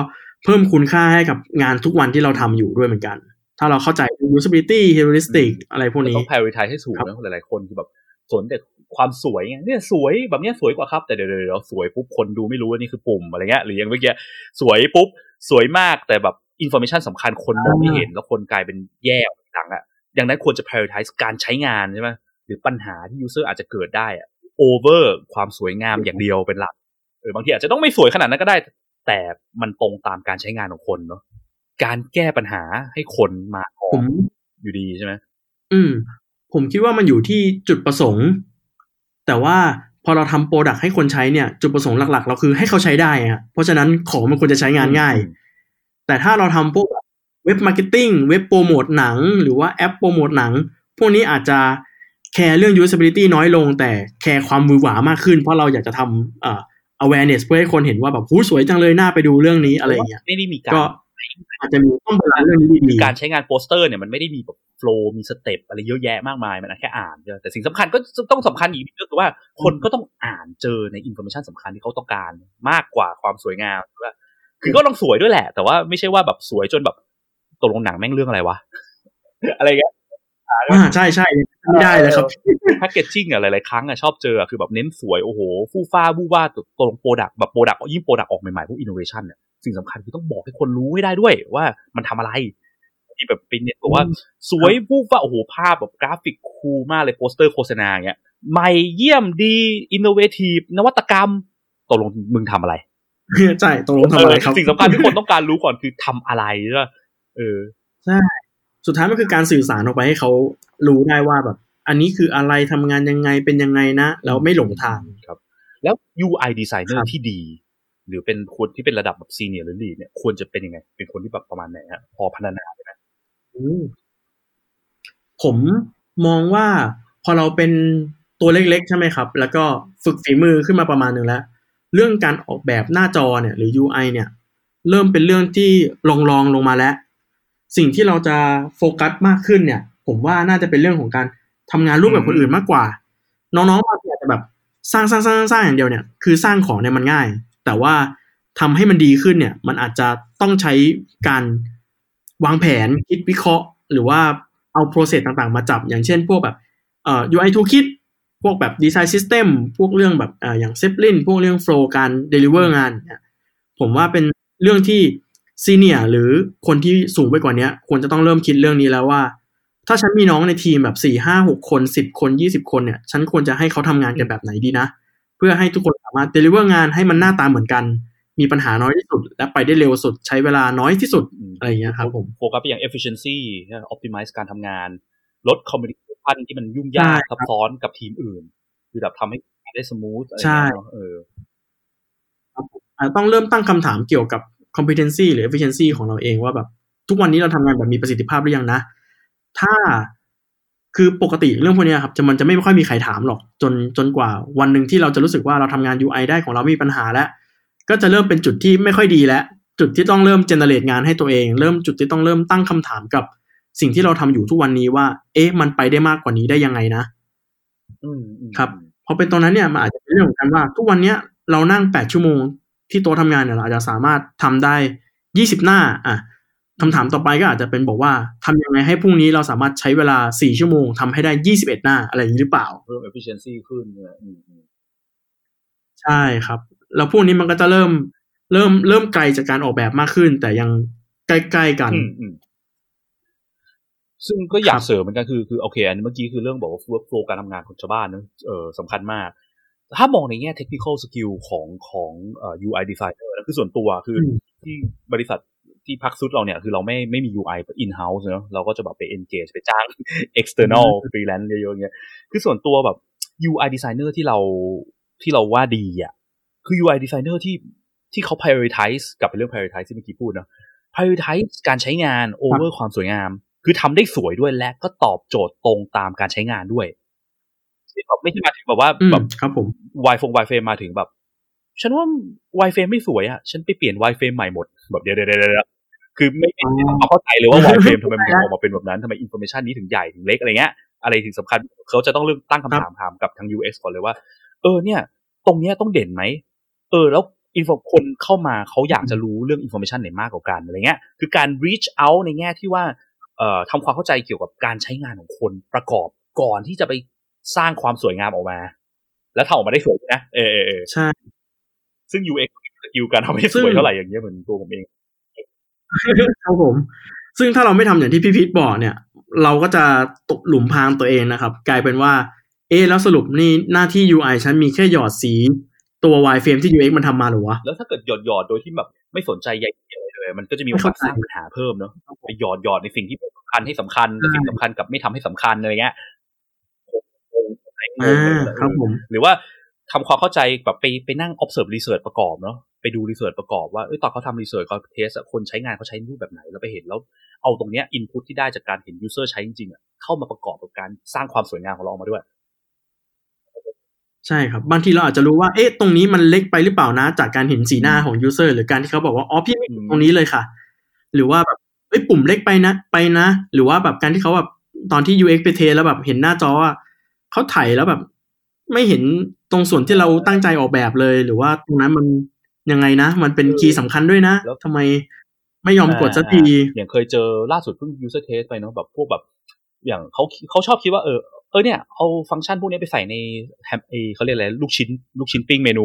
S3: เพิ่มคุณค่าให้กับงานทุกวันที่เราทำอยู่ด้วยเหมือนกัน ถ้าเราเข้าใจ usability heuristic อะไรพวก
S2: มัน
S3: นี้
S2: ต้อง prioritize ให้สูง
S3: ครับ
S2: นะหลายๆคนคือแบบสนแต่ความสวยไงเนี่ยสวยแบบเนี้ยสวยกว่าครับ แต่เดี๋ยวเดี๋ยวสวยปุ๊บคนดูไม่รู้ว่านี่คือปุ่มอะไรเงี้ยหรืออย่างเมื่อกี้สวยปุ๊บสวยมากแต่แบบอินโฟ a t ชันสำคัญคนมองไม่เห็นแล้วคนกลายเป็นแย่หลังอะดังนั้นควรจะ prioritize การใช้งานใช่ไหมหรือปัญหาที่ user อาจจะเกิดได้อะ over ความสวยงามอย่างเดียวเป็นหลักเออบางทีอาจจะต้องไม่สวยขนาดนั้นก็ได้ แต่มันตรงตามการใช้งานของคนเนาะ การแก้ปัญหาให้คนมาก่อ
S3: ผ
S2: น
S3: ม
S2: อยู่ดีใช่ไหม
S3: อืม ผมคิดว่ามันอยู่ที่จุดประสงค์ แต่ว่าพอเราทำ product ให้คนใช้เนี่ย จุดประสงค์หลัก ๆ เราคือให้เขาใช้ได้อะเพราะฉะนั้นของมันควรจะใช้งานง่าย แต่ถ้าเราทำพวกเว็บ marketing เว็บโปรโมทหนัง หรือว่าแอปโปรโมทหนัง พวกนี้อาจจะแคร์เรื่อง usability น้อยลง แต่แคร์ความหวือหวามากขึ้น เพราะเราอยากจะทำเอ่อ awareness เพื่อให้คนเห็นว่าแบบหูยสวยจังเลยน่าไปดูเรื่องนี้อะไรอย่างเงี้ย
S2: ไม่ได้มีการ
S3: ก็ อาจจะมีต้อง balance เรื่องนี้ดีๆ
S2: การใช้งานโปสเตอร์เนี่ยมันไม่ได้มีแบบ flow มี step อะไรเยอะแยะมากมายมันแค่อ่านเจอแต่สิ่งสำคัญก็ต้องสำคัญอีกนิดก็คือว่าคนก็ต้องอ่านเจอในอินโฟ a t ชันสำคัญที่เขาต้องการมากกว่าความสวยงามว่าคือก็ต้องสวยด้วยแหละ แต่ว่าไม่ใช่ว่าแบบสวยจนแบบตกลงหนังแม่งเรื่องอะไรวะอะไรเงี้ย
S3: อ่าใช่ใช่ไม่ได้เลยครับ
S2: packaging อะหลายๆครั้งอะชอบเจออะคือแบบเน้นสวยโอ้โห ฟู่ฟ้าบู้ว่าตกลง product แบบ product ยิ่ง product ออกใหม่ๆพวกอินโนเวชันเนี่ย สิ่งสำคัญคือต้องบอกให้คนรู้ให้ได้ด้วยว่ามันทำอะไรที่แบบเป็นเนี่ยบอกว่าสวยฟู่ฟ้าโอ้โหภาพแบบกราฟิก cool มากเลยโปสเตอร์โฆษณาอย่างเงี้ยใหม่เยี่ยมดี innovative นวัตกรรมตกลงมึงทำอะไร
S3: ใช่ตกลงทำอะไรครับ
S2: สิ่งสำคัญที่คนต้องการรู้ก่อนคือทำอะไรใช่ปะเออ
S3: สุดท้ายมันคือการสื่อสารออกไปให้เขารู้ได้ว่าแบบ อันนี้คืออะไรทำงานยังไงเป็นยังไงนะแล้วไม่หลงทาง
S2: ครับ แล้ว UI designer
S3: ครับ
S2: ที่ดี หรือเป็นคนที่เป็นระดับแบบซีเนียร์หรือลีดเนี่ยควรจะเป็นยังไง เป็นคนที่แบบประมาณไหนฮะพอพัฒนาได้ไหม
S3: ผมมองว่าพอเราเป็นตัวเล็กๆ ใช่ไหมครับ แล้วก็ฝึกฝีมือขึ้นมาประมาณหนึ่งแล้ว เรื่องการออกแบบหน้าจอเนี่ย หรือ UI เนี่ย เริ่มเป็นเรื่องที่ลองลองลงมาแล้ว สิ่งที่เราจะโฟกัสมากขึ้นเนี่ย ผมว่าน่าจะเป็นเรื่องของการทำงานร่วมกับคนอื่นมากกว่า น้องๆบางทีอาจจะแบบสร้างสร้างสร้างสร้างอย่างเดียวเนี่ย คือสร้างของเนี่ยมันง่าย แต่ว่าทำให้มันดีขึ้นเนี่ย มันอาจจะต้องใช้การวางแผนคิดวิเคราะห์ หรือว่าเอาโปรเซสต่างๆ มาจับ อย่างเช่นพวกแบบเอ่อ UI toolkit พวกแบบ design system พวกเรื่องแบบเอ่ออย่าง Zeppelin พวกเรื่อง flow การ deliver งานเนี่ยผมว่าเป็นเรื่องที่ซีเนียหรือคนที่สูงไปกว่านี้ควรจะต้องเริ่มคิดเรื่องนี้แล้วว่า ถ้าฉันมีน้องในทีมแบบสี่ห้าหกคนสิบคนยี่สิบคนเนี่ย ฉันควรจะให้เขาทำงานกันแบบไหนดีนะ เพื่อให้ทุกคนสามารถ deliver งานให้มันหน้าตาเหมือนกัน มีปัญหาน้อยที่สุด และไปได้เร็วสุดใช้เวลาน้อยที่สุดอะไรอย่างเงี้ยครับผม
S2: โฟกัสไปอย่าง efficiency นะ optimize การทำงาน ลด communication ที่มันยุ่งยาก
S3: ใช่ครับ
S2: ซับซ้อนกับทีมอื่น คือแบบทำให้ได้สมูทอะไร
S3: ใช่
S2: เงี้ยเนอะเออ
S3: อาจจะต้องเริ่มตั้งคำถามเกี่ยวกับ competency หรือ efficiency ของเราเองว่าแบบ ทุกวันนี้เราทำงานแบบมีประสิทธิภาพหรือยังนะ ถ้า คือปกติเรื่องพวกเนี้ยครับจะมันจะไม่ค่อยมีใครถามหรอกจนจนกว่าวันหนึ่งที่เราจะรู้สึกว่าเราทำงาน UI ได้ของเราไม่มีปัญหาแล้ว ก็จะเริ่มเป็นจุดที่ไม่ค่อยดีแล้ว จุดที่ต้องเริ่ม generate งานให้ตัวเอง เริ่มจุดที่ต้องเริ่มตั้งคำถามกับสิ่งที่เราทำอยู่ทุกวันนี้ว่า เอ๊ะ มันไปได้มากกว่านี้ได้ยังไงนะ
S2: อืมอืม
S3: ครับพอเป็นตรงนั้นเนี่ยมันอาจจะเป็นเรื่องของการว่า ทุกวันเนี้ยเรานั่งแปดชั่วโมงที่โต๊ะทำงานเนี่ยเราอาจจะสามารถทำได้ยี่สิบหน้า อะ คำถามต่อไปก็อาจจะเป็นบอกว่าทำยังไงให้พรุ่งนี้เราสามารถใช้เวลาสี่ชั่วโมงทำให้ได้ยี่สิบเอ็ดหน้าอะไรอย่างนี้หรือเปล่า
S2: เพิ่ม efficiency ขึ้นเนี่ยอืมอืม
S3: ใช่ครับ แล้วพวกนี้มันก็จะเริ่ม เริ่มเริ่มไกลจากการออกแบบมากขึ้น แต่ยังใกล้ๆกัน
S2: อืมอืมซึ่งก็อยา
S3: ค
S2: ก
S3: รับ
S2: เสริมเหมือนกันคือคือโอเคอันนี้เมื่อกี้คือเรื่องบอกว่า workflow การทำงานของชาวบ้านเนอะเออสำคัญมาก ถ้ามองในแง่ technical skill ของของเอ่อ UI designer นะคือส่วนตัวคืออ
S3: ม
S2: ที่บริษัท ที่พักซุดเราเนี่ยคือเราไม่ไม่มี UI in house เนอะเราก็จะแบบไป engage ไปจ้าง external freelance เยอะๆอย่างเงี้ยคือส่วนตัวแบบ UI designer ที่เราที่เราว่าดีอะคือ UI designer ที่ที่เขา prioritize กลับไปเรื่อง prioritize ที่เมื่อกี้พูดเนอะ prioritize การใช้งาน over ความสวยงาม คือทำได้สวยด้วยและก็ตอบโจทย์ตรงตามการใช้งานด้วยแบบไม่ใช่มาถึงแบบว่า
S3: อืม
S2: แบบ
S3: ครับผม
S2: wire ฟง wireframe มาถึงแบบ ฉันว่า wireframe ไม่สวยอะ ฉันไปเปลี่ยน wireframe ใหม่หมด แบบเดี๋ยวเดี๋ยวเดี๋ยวเดี๋ยว คือไม่ไม่ไม่เข้าใจเลยว่า wireframe ทำไมมันถึงออกมาเป็นแบบนั้นทำไม information นี้ถึงใหญ่ถึงเล็กอะไรเงี้ยอะไรถึงสำคัญเขาจะต้องเริ่มตั้งคำถามถามกับทาง UX ก่อนเลยว่า เออเนี่ย ตรงเนี้ยต้องเด่นไหมเออ แล้ว info คนเข้ามาเขาอยากจะรู้เรื่อง information ไหนมากกว่ากันอะไรเงี้ยคือการ reach out ในแง่ที่ว่าเอ่อทำความเข้าใจเกี่ยวกับการใช้งานของคนประกอบก่อนที่จะไปสร้างความสวยงามออกมา แล้วทำออกมาได้สวยนะเออเออเออ
S3: ใช่
S2: ซึ่ง UX skill การทำให้ส
S3: ซึ่ง
S2: เท่าไหร่อย่างเงี้ยเหมือนตัวผมเอง
S3: ครับผม ซึ่งถ้าเราไม่ทำอย่างที่พี่พีทบอกเนี่ย เราก็จะตกหลุมพรางตัวเองนะครับ กลายเป็นว่า เอะแล้วสรุปนี่หน้าที่ UI ฉันมีแค่หยอดสีตัว wireframe ที่ UX มันทำมาหรือวะ
S2: แล้วถ้าเกิดหยอดหยอดๆโดยที่แบบไม่สนใจใยดีอะไรเลย มันก็จะมีโอ
S3: ไม่
S2: กา
S3: เข้า
S2: ส
S3: ใจ
S2: สร้างปัญหาเพิ่มเนอะไปหยอดหยอดในสิ่งที่สำคัญให้สำคัญแต่สิ่งสำคัญกับไม่ทำให้สำคัญอะไรเงี้ยงงๆ
S3: อ่า
S2: เลย
S3: ครับผม
S2: หรือว่าทำความเข้าใจแบบไปไปนั่ง observe research ประกอบเนาะ ไปดู research ประกอบว่าเอ้ยตอนเขาทำ research เขาเทสคนใช้งานเขาใช้รูปแบบไหนแล้วไปเห็นแล้วเอาตรงเนี้ย input ที่ได้จากการเห็น user ใช้จริงๆอะเข้ามาประกอบกับการสร้างความสวยงามของเราออกมาด้วย
S3: ใช่ครับ บางทีเราอาจจะรู้ว่าเอ๊ะตรงนี้มันเล็กไปหรือเปล่านะ จากการเห็นสีหน้าของ user หรือการที่เขาบอกว่าอ๋อพี่ไม่เห็นตรงนี้เลยค่ะ หรือว่าแบบเอ้ยปุ่มเล็กไปนะไปนะ หรือว่าแบบการที่เขาแบบตอนที่ UX ไปเทสแล้วแบบเห็นหน้าจอว่าเขาถ่ายแล้วแบบ ไม่เห็นตรงส่วนที่เราตั้งใจออกแบบเลย หรือว่าตรงนั้นมัน ยังไงนะ มันเป็น key สำคัญด้วยนะ
S2: แล้ว
S3: ทำไมไม่ยอมกดสักที
S2: อ่าอย่างเคยเจอล่าสุดเพิ่ง user test ไปเนาะแบบพวกแบบ อย่างเขาเขาชอบคิดว่าเออเออเนี่ยเอาฟังก์ชันพวกนี้ไปใส่ในแฮมเอเขาเรียกอะไรลูกชิ้น ลูกชิ้นปิ้งเมนู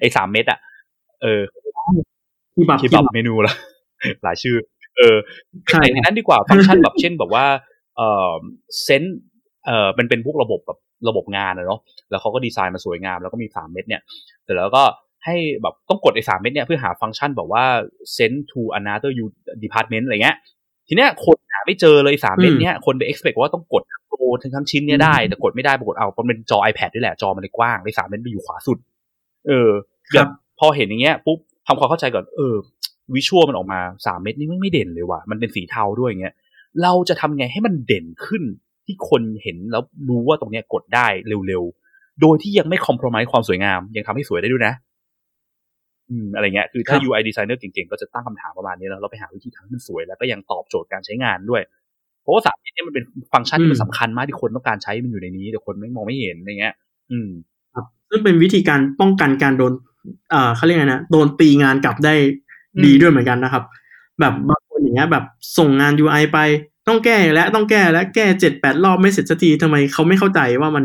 S2: ไอ้สามเม็ดอะเออ
S3: ที่แบบ
S2: kebab menu ละหลายชื่อ เออ
S3: ใช่
S2: ใส่ในนั้นดีกว่าฟังก์ชันแบบเช่นแบบว่า เออเซนเออเป็นเป็นพวกระบบแบบระบบงานอะเนาะแล้วเขาก็ดีไซน์มาสวยงาม แล้วก็มีสามเม็ดเนี่ยเสร็จแล้วก็ ให้แบบต้องกดไอ้สามเม็ดเนี่ยเพื่อหาฟังก์ชันแบบว่า send to another you department อะไรเงี้ย ทีเนี้ยคนหาไม่เจอเลยสามเม็ดเนี้ยคนไป expect ว่าต้องกดโปรทั้งทั้งชิ้นเนี้ยได้ แต่กดไม่ได้ปรากฏเอาเพราะมันเป็นจอ iPad ด้วยแหละ จอมันเลยกว้างเลยสามเม็ดไปอยู่ขวาสุด เออ
S3: ค
S2: แบ
S3: รั
S2: บบพอเห็นอย่างเงี้ยปุ๊บทำความเข้าใจก่อนเออวิชวลมันออกมาสามเม็ดนี่ไม่ไม่เด่นเลยว่ะมันเป็นสีเทาด้วยอย่างเงี้ยเราจะทำไงให้มันเด่นขึ้นที่คนเห็นแล้วรู้ว่าตรงเนี้ยกดได้เร็วๆ โดยที่ยังไม่คอม p r o m i s e ความสวยงาม ยังทำให้สวยได้ด้วยนะ อืมอะไรเงี้ยคือถ้า
S3: ครับ
S2: UI designer เก่งๆ ก็จะตั้งคำถามประมาณนี้แล้วเราไปหาวิธีทำให้มันสวย แล้วก็ยังตอบโจทย์การใช้งานด้วยเพราะว่าสามนี้มันเป็นฟังก์ชันที่มันสำคัญมากที่คนต้องการใช้มันอยู่ในนี้แต่คนไม่มองไม่เห็นอะไรเงี้ย อืม
S3: ครับซึ่งเป็นวิธีการป้องกันการโดนเอ่อเขาเรียกไงนะโดนตีงานกลับได้ดี
S2: อืม
S3: ด้วยเหมือนกันนะครับ แบบบางคนอย่างเงี้ยแบบส่งงาน UI ไปต้องแก้และต้องแก้และแก้เจ็ดแปดรอบไม่เสร็จสักทีทำไมเขาไม่เข้าใจว่ามัน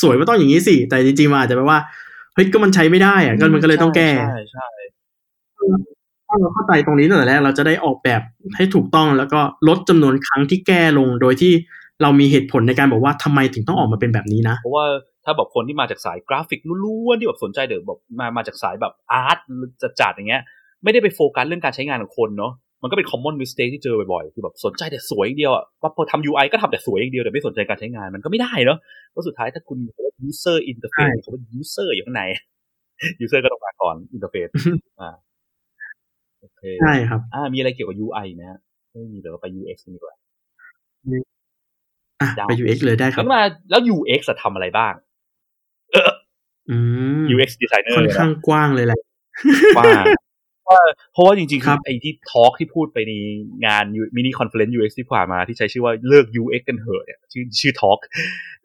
S3: สวยว่าต้องอย่างนี้สิแต่จริงๆมันอาจจะแปลว่า เฮ้ยก็มันใช้ไม่ได้อะก็มันก็เลยต้องแก้
S2: ใช่ใช่
S3: ถ้าเราเข้าใจตรงนี้ตั้งแต่แรกเราจะได้ออกแบบให้ถูกต้องแล้วก็ลดจำนวนครั้งที่แก้ลงโดยที่เรามีเหตุผลในการบอกว่าทำไมถึงต้องออกมาเป็นแบบนี้นะ
S2: เพราะว่าถ้าแบบคนที่มาจากสายกราฟิกล้วนๆที่แบบสนใจเดี๋ยวแบบมามาจากสายแบบอาร์ตจัดๆอย่างเงี้ย ไม่ได้ไปโฟกัสเรื่องการใช้งานของคนเนาะ มันก็เป็น common mistake ที่เจอบ่อยๆ คือแบบสนใจแต่สวยอย่างเดียวอะว่าพอทำ UI ก็ทำแต่สวยอย่างเดียวแต่ไม่สนใจการใช้งานมันก็ไม่ได้เนาะเพราะสุดท้ายถ้าคุณ user interface เขาเป็น user อยู่ข้างใน user ก็ต้องมาก่อน interface อ่าโอเค
S3: ใช่ครับ
S2: อ่า มีอะไรเกี่ยวกับ UI ไหมฮะไม่มีเดี๋ยวเราไป UX กันดีกว่า
S3: อะ
S2: ยาว
S3: ไป UX เลยได้ครับ
S2: งั้นมาแล้ว UX จะทำอะไรบ้าง
S3: อืม
S2: UX designer
S3: ค่อนข้างกว้างเลยแหละ
S2: ว่า ว่าเพราะว่าจริงๆ
S3: ครับ
S2: ไอ้ที่ talk ที่พูดไปในงาน mini conference UX ที่ผ่านมาที่ใช้ชื่อว่าเลิก UX กันเถอะเนี่ยชื่อชื่อ talk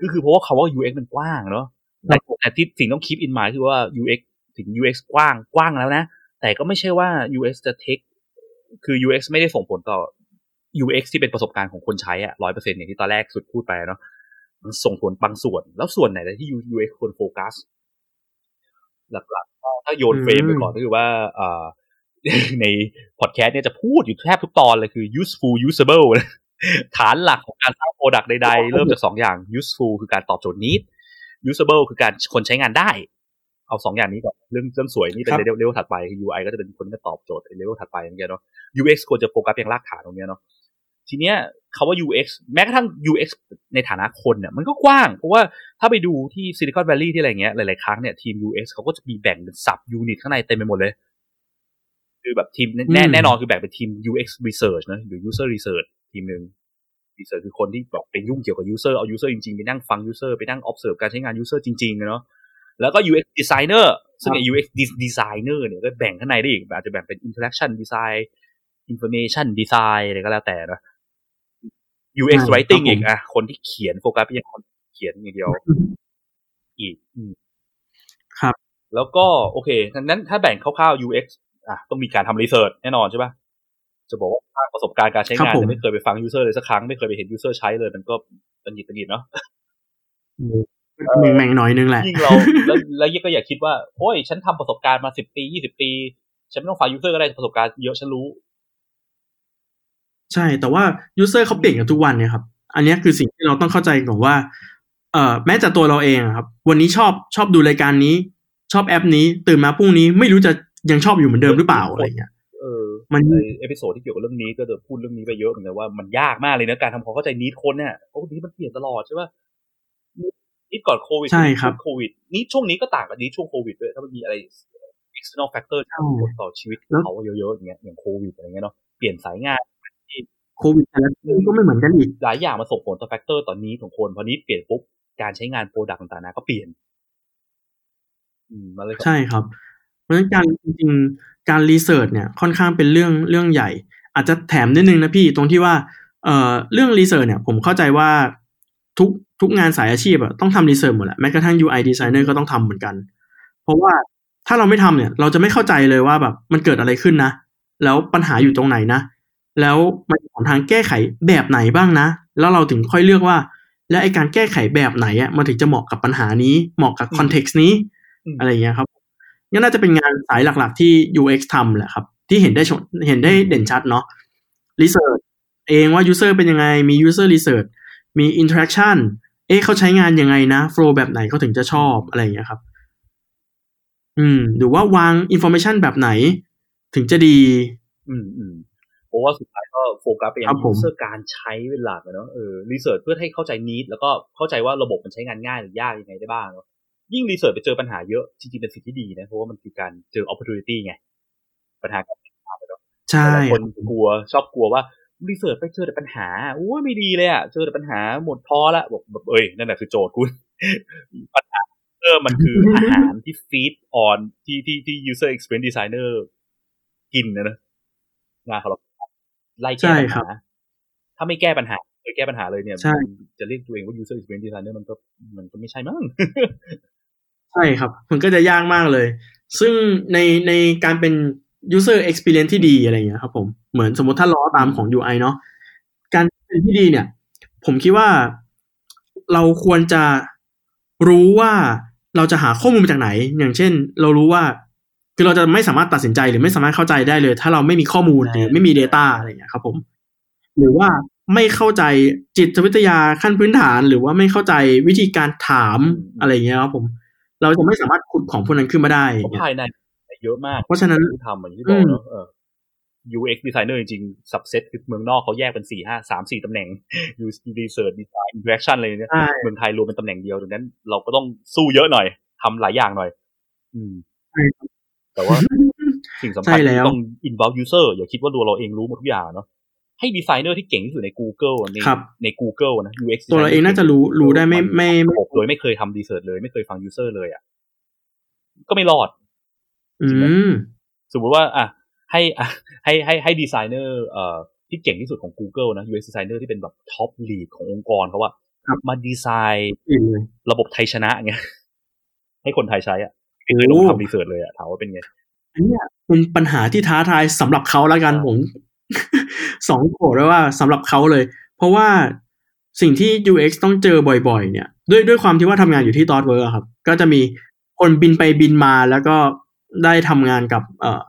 S2: ก็คือเพราะว่าคำว่า UX มันกว้างเนาะแต่แต่ที่สิ่งต้อง keep in mind คือว่า UX ถึง UX กว้างกว้างแล้วนะ แต่ก็ไม่ใช่ว่า UX จะ take คือ UX ไม่ได้ส่งผลต่อ UX ที่เป็นประสบการณ์ของคนใช้อะร้อยเปอร์เซ็นต์อย่างที่ตอนแรกสุดพูดไปเนาะมันส่งผลบางส่วน แล้วส่วนไหนที่ UX ควรโฟกัส หลักๆถ้าโยน frame ไปก่อนก็คือว่าอ่า ในพอดแคสต์เนี่ยจะพูดอยู่แทบทุกตอนเลยคือ useful usable ฐานหลักของการสร้าง product ใดๆ เริ่มจากสองอย่าง useful คือการตอบโจทย์ need usable คือการคนใช้งานได้ เอาสองอย่างนี้ก่อน เรื่องเรื่องสวยนี่เป็นเลเวลถัดไปคือ UI ก็จะเป็นคนที่ตอบโจทย์เลเวลถัดไปอย่างเงี้ยเนาะ UX ควรจะโฟกัสอย่างรากฐานตรงเนี้ยเนาะทีเนี้ยคาว่า UX แม้กระทั่ง UX ในฐานะคนเนี่ยมันก็กว้าง เพราะว่าถ้าไปดูที่ Silicon Valley ที่อะไรเงี้ยหลาย ๆ ครั้งเนี่ยทีม UX เขาก็จะมีแบ่งเป็น sub unit ข้างในเต็มไปหมดเลย คือแบบทีมแน่แน่นอนคือแบ่งเป็นทีม UX research นะหรือ user research ทีมหนึ่ง research คือคนที่แบบไปยุ่งเกี่ยวกับ user เอา user จริงๆ ไปนั่งฟัง user ไปนั่ง observe การใช้งาน user จริงๆเนาะแล้วก็ UX designer ซึ่งไอ้ UX designer เนี่ยก็แบ่งข้างในได้อีกอาจจะแบ่งเป็น interaction design information design อะไรก็แล้วแต่นะ UX writing อีกอะคนที่เขียนโฟกัสไปยังคนเขียนอย่างเดียว อีก
S3: ครับ
S2: แล้วก็โอเคดังนั้นถ้าแบ่งคร่าวๆ UX อะต้องมีการทำรีเสิร์ชแน่นอนใช่ปะจะบอกว่าประสบการณ์การใช้งานไม่เคยไปฟัง user เลยสักครั้งไม่เคยไปเห็น user ใช้เลยมันก็ตันหิดตันหิดเนาะ
S3: แม่งแม่งน้อยนึงแหละ
S2: ยิ่งเราแล้วแล้วยิ่งก็อย่าคิดว่าโอ้ย ฉันทำประสบการณ์มาสิบปียี่สิบปี ฉันไม่ต้องฟัง user ก็ได้ประสบการณ์เยอะฉันรู้
S3: ใช่แต่ว่า user เขาเปลี่ยนกันทุกวันเนี่ยครับ อันนี้คือสิ่งที่เราต้องเข้าใจก่อนว่า เอ่อแม้แต่ตัวเราเองครับ วันนี้ชอบชอบดูรายการนี้ ชอบแอปนี้ ตื่นมาพรุ่งนี้ไม่รู้จะ ยังชอบอยู่เหมือนเดิมหรือเปล่าอะไรเงี้ย
S2: เออ
S3: มัน
S2: ใน episode ที่เกี่ยวกับเรื่องนี้ก็จะพูดเรื่องนี้ไปเยอะเหมือนกันว่ามันยากมากเลยนะการทำความเข้าใจ need คนเนี่ยโอ้ need มันเปลี่ยนตลอดใช่ป่ะ need ก่อนโควิด
S3: ใช่ครับ
S2: โควิดนี่ช่วงนี้ก็ต่างกับ need ช่วงโควิดด้วยถ้ามันมีอะไร external factor ที่ผลต่อชีวิตเขาเยอะๆอย่างเงี้ยอย่างโควิดอะไรเงี้ยเนาะเปลี่ยนสายงาน
S3: โควิดแต่ละที่ก็ไม่เหมือนกันอีก
S2: หลายอย่างมาส่งผลต่อ factor ต่อ need ของคนพอ need เปลี่ยนปุ๊บการใช้งาน product ต่างๆนะก็เปลี่ยน อืมมาเลย
S3: ใช่ครับ เพราะฉะนั้นการจริงๆการ research เนี่ยค่อนข้างเป็นเรื่องเรื่องใหญ่ อาจจะแถมนิดนึงนะพี่ตรงที่ว่าเอ่อเรื่อง research เนี่ยผมเข้าใจว่าทุกทุกงานสายอาชีพอะต้องทำ research หมดแหละแม้กระทั่ง UI designer ก็ต้องทำเหมือนกัน เพราะว่าถ้าเราไม่ทำเนี่ย เราจะไม่เข้าใจเลยว่าแบบมันเกิดอะไรขึ้นนะ แล้วปัญหาอยู่ตรงไหนนะ แล้วมันมีทางแก้ไขแบบไหนบ้างนะ แล้วเราถึงค่อยเลือกว่า แล้วไอ้การแก้ไขแบบไหนอะมันถึงจะเหมาะกับปัญหานี้ เหมาะกับคอนเท็กซ์นี้อะไรอย่างเงี้ยครับ นี่น่าจะเป็นงานสายหลักๆ ที่ UX ทำแหละครับ ที่เห็นได้ชเห็นได้เด่นชัดเนาะ Research เองว่า User เป็นยังไง มี User Research มี Interaction เอ๊ะเขาใช้งานยังไงนะ Flow แบบไหนเขาถึงจะชอบอะไรอย่างเงี้ยครับ อืม หรือว่าวาง Information แบบไหน ถึงจะดี
S2: อืมอืมเพราะว่าสุดท้ายก็โฟกัสไปยัง
S3: ครับผม
S2: user การใช้เป็นหลักอะเนาะเออ research เพื่อให้เข้าใจนิดแล้วก็เข้าใจว่าระบบมันใช้งานง่ายหรือยากยังไงได้บ้างเนาะ ยิ่ง research ไปเจอปัญหาเยอะ จริงๆ เป็นสิ่งที่ดีนะ เพราะว่ามันคือการเจอ opportunity ไง ปัญหาการแก้ปัญหาเนาะ
S3: ใช่
S2: หลายคนกลัวชอบกลัวว่ารีเสิร์ชไปเจอแต่ปัญหาโอ้ยไม่ดีเลยอะเจอแต่ปัญหาหมดท้อละบอกแบบเอ้ยนั่นแหละคือโจทย์คุณปัญหาเออมันคืออาหารที่ฟีดออนที่ที่ที่ user experience designer กินนะนะงานของเราไล่แก้
S3: ใช่
S2: ปัญ
S3: ครั
S2: หา
S3: บ
S2: ถ้าไม่แก้ปัญหาไม่แก้ปัญหาเลยเนี่ย
S3: ใช่
S2: มันจะเรียกตัวเองว่า user experience designer มันก็มันก็ไม่ใช่มั้ง
S3: ใช่ครับ มันก็จะยากมากเลย ซึ่งในในการเป็น user experience ที่ดีอะไรอย่างเงี้ยครับผมเหมือนสมมติถ้าล้อตามของ UI เนาะการเป็นที่ดีเนี่ย ผมคิดว่าเราควรจะรู้ว่าเราจะหาข้อมูลมาจากไหน อย่างเช่น เรารู้ว่าคือเราจะไม่สามารถตัดสินใจหรือไม่สามารถเข้าใจได้เลย ถ้าเราไม่มีข้อมูลหรือไม่มี Data อะไรอย่างเงี้ยครับผม หรือว่าไม่เข้าใจจิตวิทยาขั้นพื้นฐาน หรือว่าไม่เข้าใจวิธีการถามอะไรอย่างเงี้ยครับผม เราจะไม่สามารถขุดของพวกนั้นขึ้นมาได้
S2: เพราะภายในเยอะมาก
S3: เพราะฉะนั้น
S2: ที่ทำเหมือนที่บอกเนอะเออ UX designer จริงๆ subset คือเมืองนอกเขาแยกเป็นสี่ห้าสามสี่ตำแหน่ง UX research design interaction อะไรเนี่ย
S3: ใช่
S2: เมืองไทยรวมเป็นตำแหน่งเดียวดังนั้น เราก็ต้องสู้เยอะหน่อยทำหลายอย่างหน่อย อืม
S3: ใช่ครับ
S2: แต่ว่าสิ่งสำ
S3: ใช่
S2: คัญ
S3: แล้ว
S2: ต้อง involve user อย่าคิดว่าตัวเราเองรู้หมดทุกอย่างเนาะ ให้ดีไซเนอร์ที่เก่งที่สุดใน Google ใน
S3: ครับ
S2: ใน Google นะ UX
S3: ตัวเราเองน่าจะรู้รู้ได้ไม่ไม่ไม่
S2: ระบบโดยไม่เคยทำ research เลย ไม่เคยฟัง user เลยอะก็ไม่รอด
S3: อืม
S2: สมมติว่า อะ ให้อะให้ให้ให้ดีไซเนอร์เอ่อที่เก่งที่สุดของ Google นะ UX designer ที่เป็นแบบ top lead ขององค์กรเขาว่า
S3: ครับ
S2: มาดีไซน์
S3: อื่นเลย
S2: ระบบไทยชนะเงี้ยให้คนไทยใช้อะไม่เคยลงทำ research เลยอะถามว่าเป็นไง
S3: อันเนี้ยเป็นปัญหาที่ท้าทายสำหรับเขาแล้วกัน
S2: อ่า
S3: ผม สองโขดเลยว่าสำหรับเขาเลย เพราะว่าสิ่งที่ UX ต้องเจอบ่อย ๆ เนี่ย ด้วยด้วยความที่ว่าทำงานอยู่ที่ Thoughtworks ครับ ก็จะมีคนบินไปบินมาแล้วก็ได้ทำงานกับเอ่อ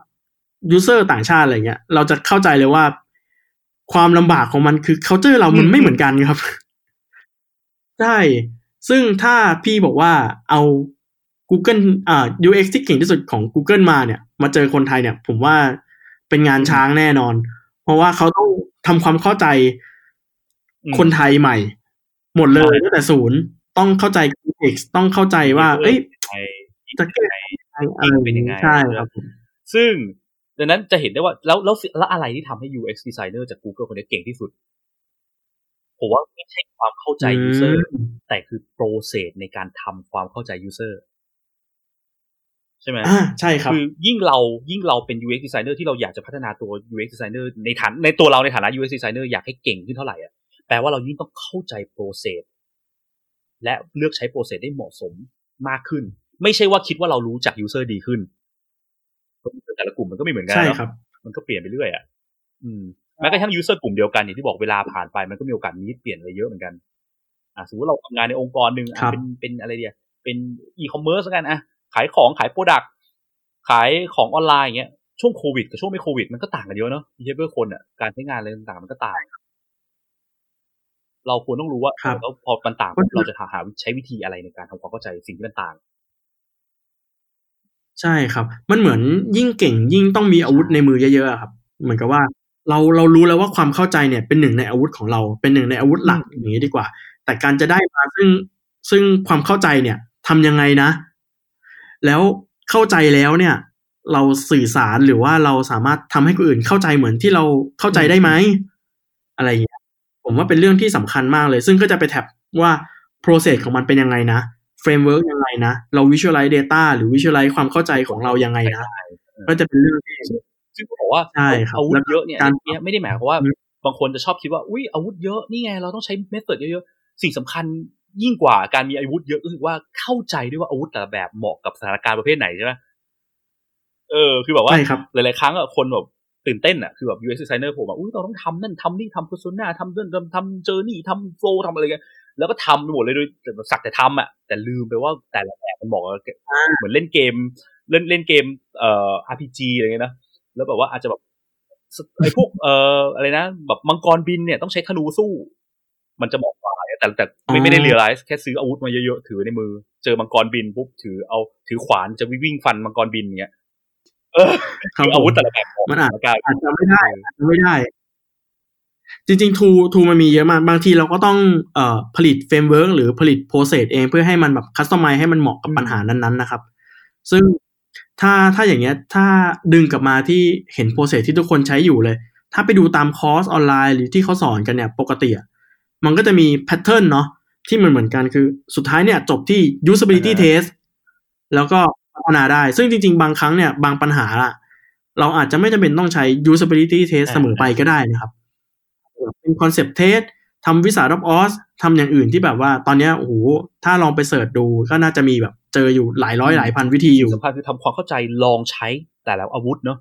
S3: user ต่างชาติอะไรเงี้ย เราจะเข้าใจเลยว่า ความลำบากของมันคือ c u เจอร์เรามันไม่เหมือนกันครับ ใช่ ซึ่งถ้าพี่บอกว่าเอา Google อ่า UX ที่เก่งที่สุดของ Google มาเนี่ย มาเจอคนไทยเนี่ย ผมว่าเป็นงานช้างแน่นอน ราะว่าเขาต้องทำความเข้าใจ
S2: อืม
S3: คนไทยใหม่ หมดเลยตั้งแต่ศูนย์ต้องเข้าใจ context ต้องเข้าใจว่า เอ้ย
S2: ไอ้
S3: จะแก้ไขอะไร
S2: เป็นยังไง
S3: ใช่ครับผม
S2: ซึ่งดังนั้นจะเห็นได้ว่าแล้วแล้วแล้วอะไรที่ทำให้ UX designer จาก Google คนนี้เก่งที่สุดผมว่าไม่ใช่ความเข้าใจ user แต่คือ process ในการทำความเข้าใจ user ใช่ไหม
S3: อ่าใช่ครับ
S2: คือยิ่งเรายิ่งเราเป็น UX designer ที่เราอยากจะพัฒนาตัว UX designer ในฐานในตัวเราในฐานะ UX designer อยากให้เก่งขึ้นเท่าไหร่อะแปลว่าเรายิ่งต้องเข้าใจ process และเลือกใช้ process ได้เหมาะสมมากขึ้น ไม่ใช่ว่าคิดว่าเรารู้จัก user ดีขึ้นเพราะ user แต่ละกลุ่มมันก็ไม่เหมือนกัน
S3: ใช่
S2: เนอะ
S3: ครับ
S2: มันก็เปลี่ยนไปเรื่อยอะอืมแม้กระทั่ง user กลุ่มเดียวกันอย่างที่บอกเวลาผ่านไปมันก็มีโอกาสนี้เปลี่ยนอะไรเยอะเหมือนกันอะสมมติเราทำงานในองค์กรหนึ่งอะ
S3: ครับ
S2: เป็นเป็นอะไรเดียเป็นอีคอมเมิร์ซกันอะ ขายของขาย product ขายของออนไลน์อย่างเงี้ยช่วงโควิดกับช่วงไม่โควิดมันก็ต่างกันเยอะเนาะ behavior คนอะการใช้งานอะไรต่างๆมันก็ต่าง เราควรต้องรู้ว่า
S3: ครับ
S2: แล้วพอมันต่าง
S3: ก็คือ
S2: เราจะหาหาใช้วิธีอะไรในการทำความเข้าใจสิ่งที่มันต่าง
S3: ใช่ครับ มันเหมือนยิ่งเก่งยิ่งต้องมีอาวุธในมือเยอะๆอะครับ เหมือนกับว่าเราเรารู้แล้วว่าความเข้าใจเนี่ยเป็นหนึ่งในอาวุธของเรา เป็นหนึ่งในอาวุธหลักอย่างนี้ดีกว่า แต่การจะได้มาซึ่งซึ่งความเข้าใจเนี่ยทำยังไงนะ แล้วเข้าใจแล้วเนี่ย เราสื่อสารหรือว่าเราสามารถทำให้คนอื่นเข้าใจเหมือนที่เราเข้าใจได้ไหมอะไรอย่างเงี้ยผมว่าเป็นเรื่องที่สำคัญมากเลย ซึ่งก็จะไปแท็บว่า process ของมันเป็นยังไงนะ framework ยังไงนะ เรา visualize data หรือ visualize ความเข้าใจของเรายังไงนะ ก็จะเป็นเรื่องที่
S2: ซึ่งเขาบอกว่า
S3: ใช่ครับ
S2: อาวุธ
S3: แล้วก็
S2: เยอะเนี่ย
S3: การ
S2: เนี่ยไม่ได้หมายความว่า
S3: อืม
S2: บางคนจะชอบคิดว่าอุ้ยอาวุธเยอะนี่ไงเราต้องใช้เมธอดเยอะๆ สิ่งสำคัญ ยิ่งกว่าการมีอาวุธเยอะก็คือว่าเข้าใจด้วยว่าอาวุธแต่ละแบบเหมาะกับสถานการณ์ประเภทไหนใช่ไหมเออ คือแบบว่า
S3: ใช่ครับ
S2: หลายๆครั้งอะคนแบบตื่นเต้นอะคือแบบ UX designer ผมแบบอุ้ยเราต้องทำนั่นทำนี่ทำ persona ทำเรื่องทำเจอร์นี่ทำ flow ทำอะไรกันแล้วก็ทำไปหมดเลยโดยแต่สักแต่ทำอะแต่ลืมไปว่าแต่ละแบบมันบอกว่าเหมือนเล่นเกม เล่นเล่นเกมเอ่อ RPG อะไรเงี้ยนะแล้วแบบว่าอาจจะแบบไอ้พวกเอ่ออะไรนะแบบมังกรบินเนี่ยต้องใช้ธนูสู้ มันจะเหมาะกว่าแต่แต่ไม่ไม่ได้ realize แค่ซื้ออาวุธมาเยอะๆถือในมือ เจอมังกรบินปุ๊บถือเอาถือขวานจะวิ่งฟันมังกรบินเงี้ยเออ
S3: ครับ
S2: คืออาวุธแต่ละแบบมันเห
S3: มาะ
S2: กับสถานการณ์
S3: อาจจะไม่ได้อาจจะไม่ได้ จริงๆทูทูมันมีเยอะมากบางทีเราก็ต้องเอ่อผลิต framework หรือผลิต process เองเพื่อให้มันแบบ customize ให้มันเหมาะกับปัญหานั้นๆนะครับ ซึ่งถ้าถ้าอย่างเงี้ยถ้าดึงกลับมาที่เห็น process ที่ทุกคนใช้อยู่เลย ถ้าไปดูตามคอร์สออนไลน์หรือที่เขาสอนกันเนี่ย ปกติอะ มันก็จะมี pattern เนาะที่มันเหมือนกันคือสุดท้ายเนี่ยจบที่ usability test แล้วก็พัฒนาได้ ซึ่งจริง ๆ บางครั้งเนี่ยบางปัญหาอะเราอาจจะไม่จำเป็นต้องใช้ usability test เสมอไปก็ได้นะครับ เป็น concept test ทำวิสา of Oz ทำอย่างอื่นที่แบบว่าตอนเนี้ยโอ้โหถ้าลองไป search ดูก็น่าจะมีแบบเจออยู่หลายร้อยหลายพันวิธีอยู่
S2: สำคัญคือทำความเข้าใจลองใช้แต่ละอาวุธเนาะ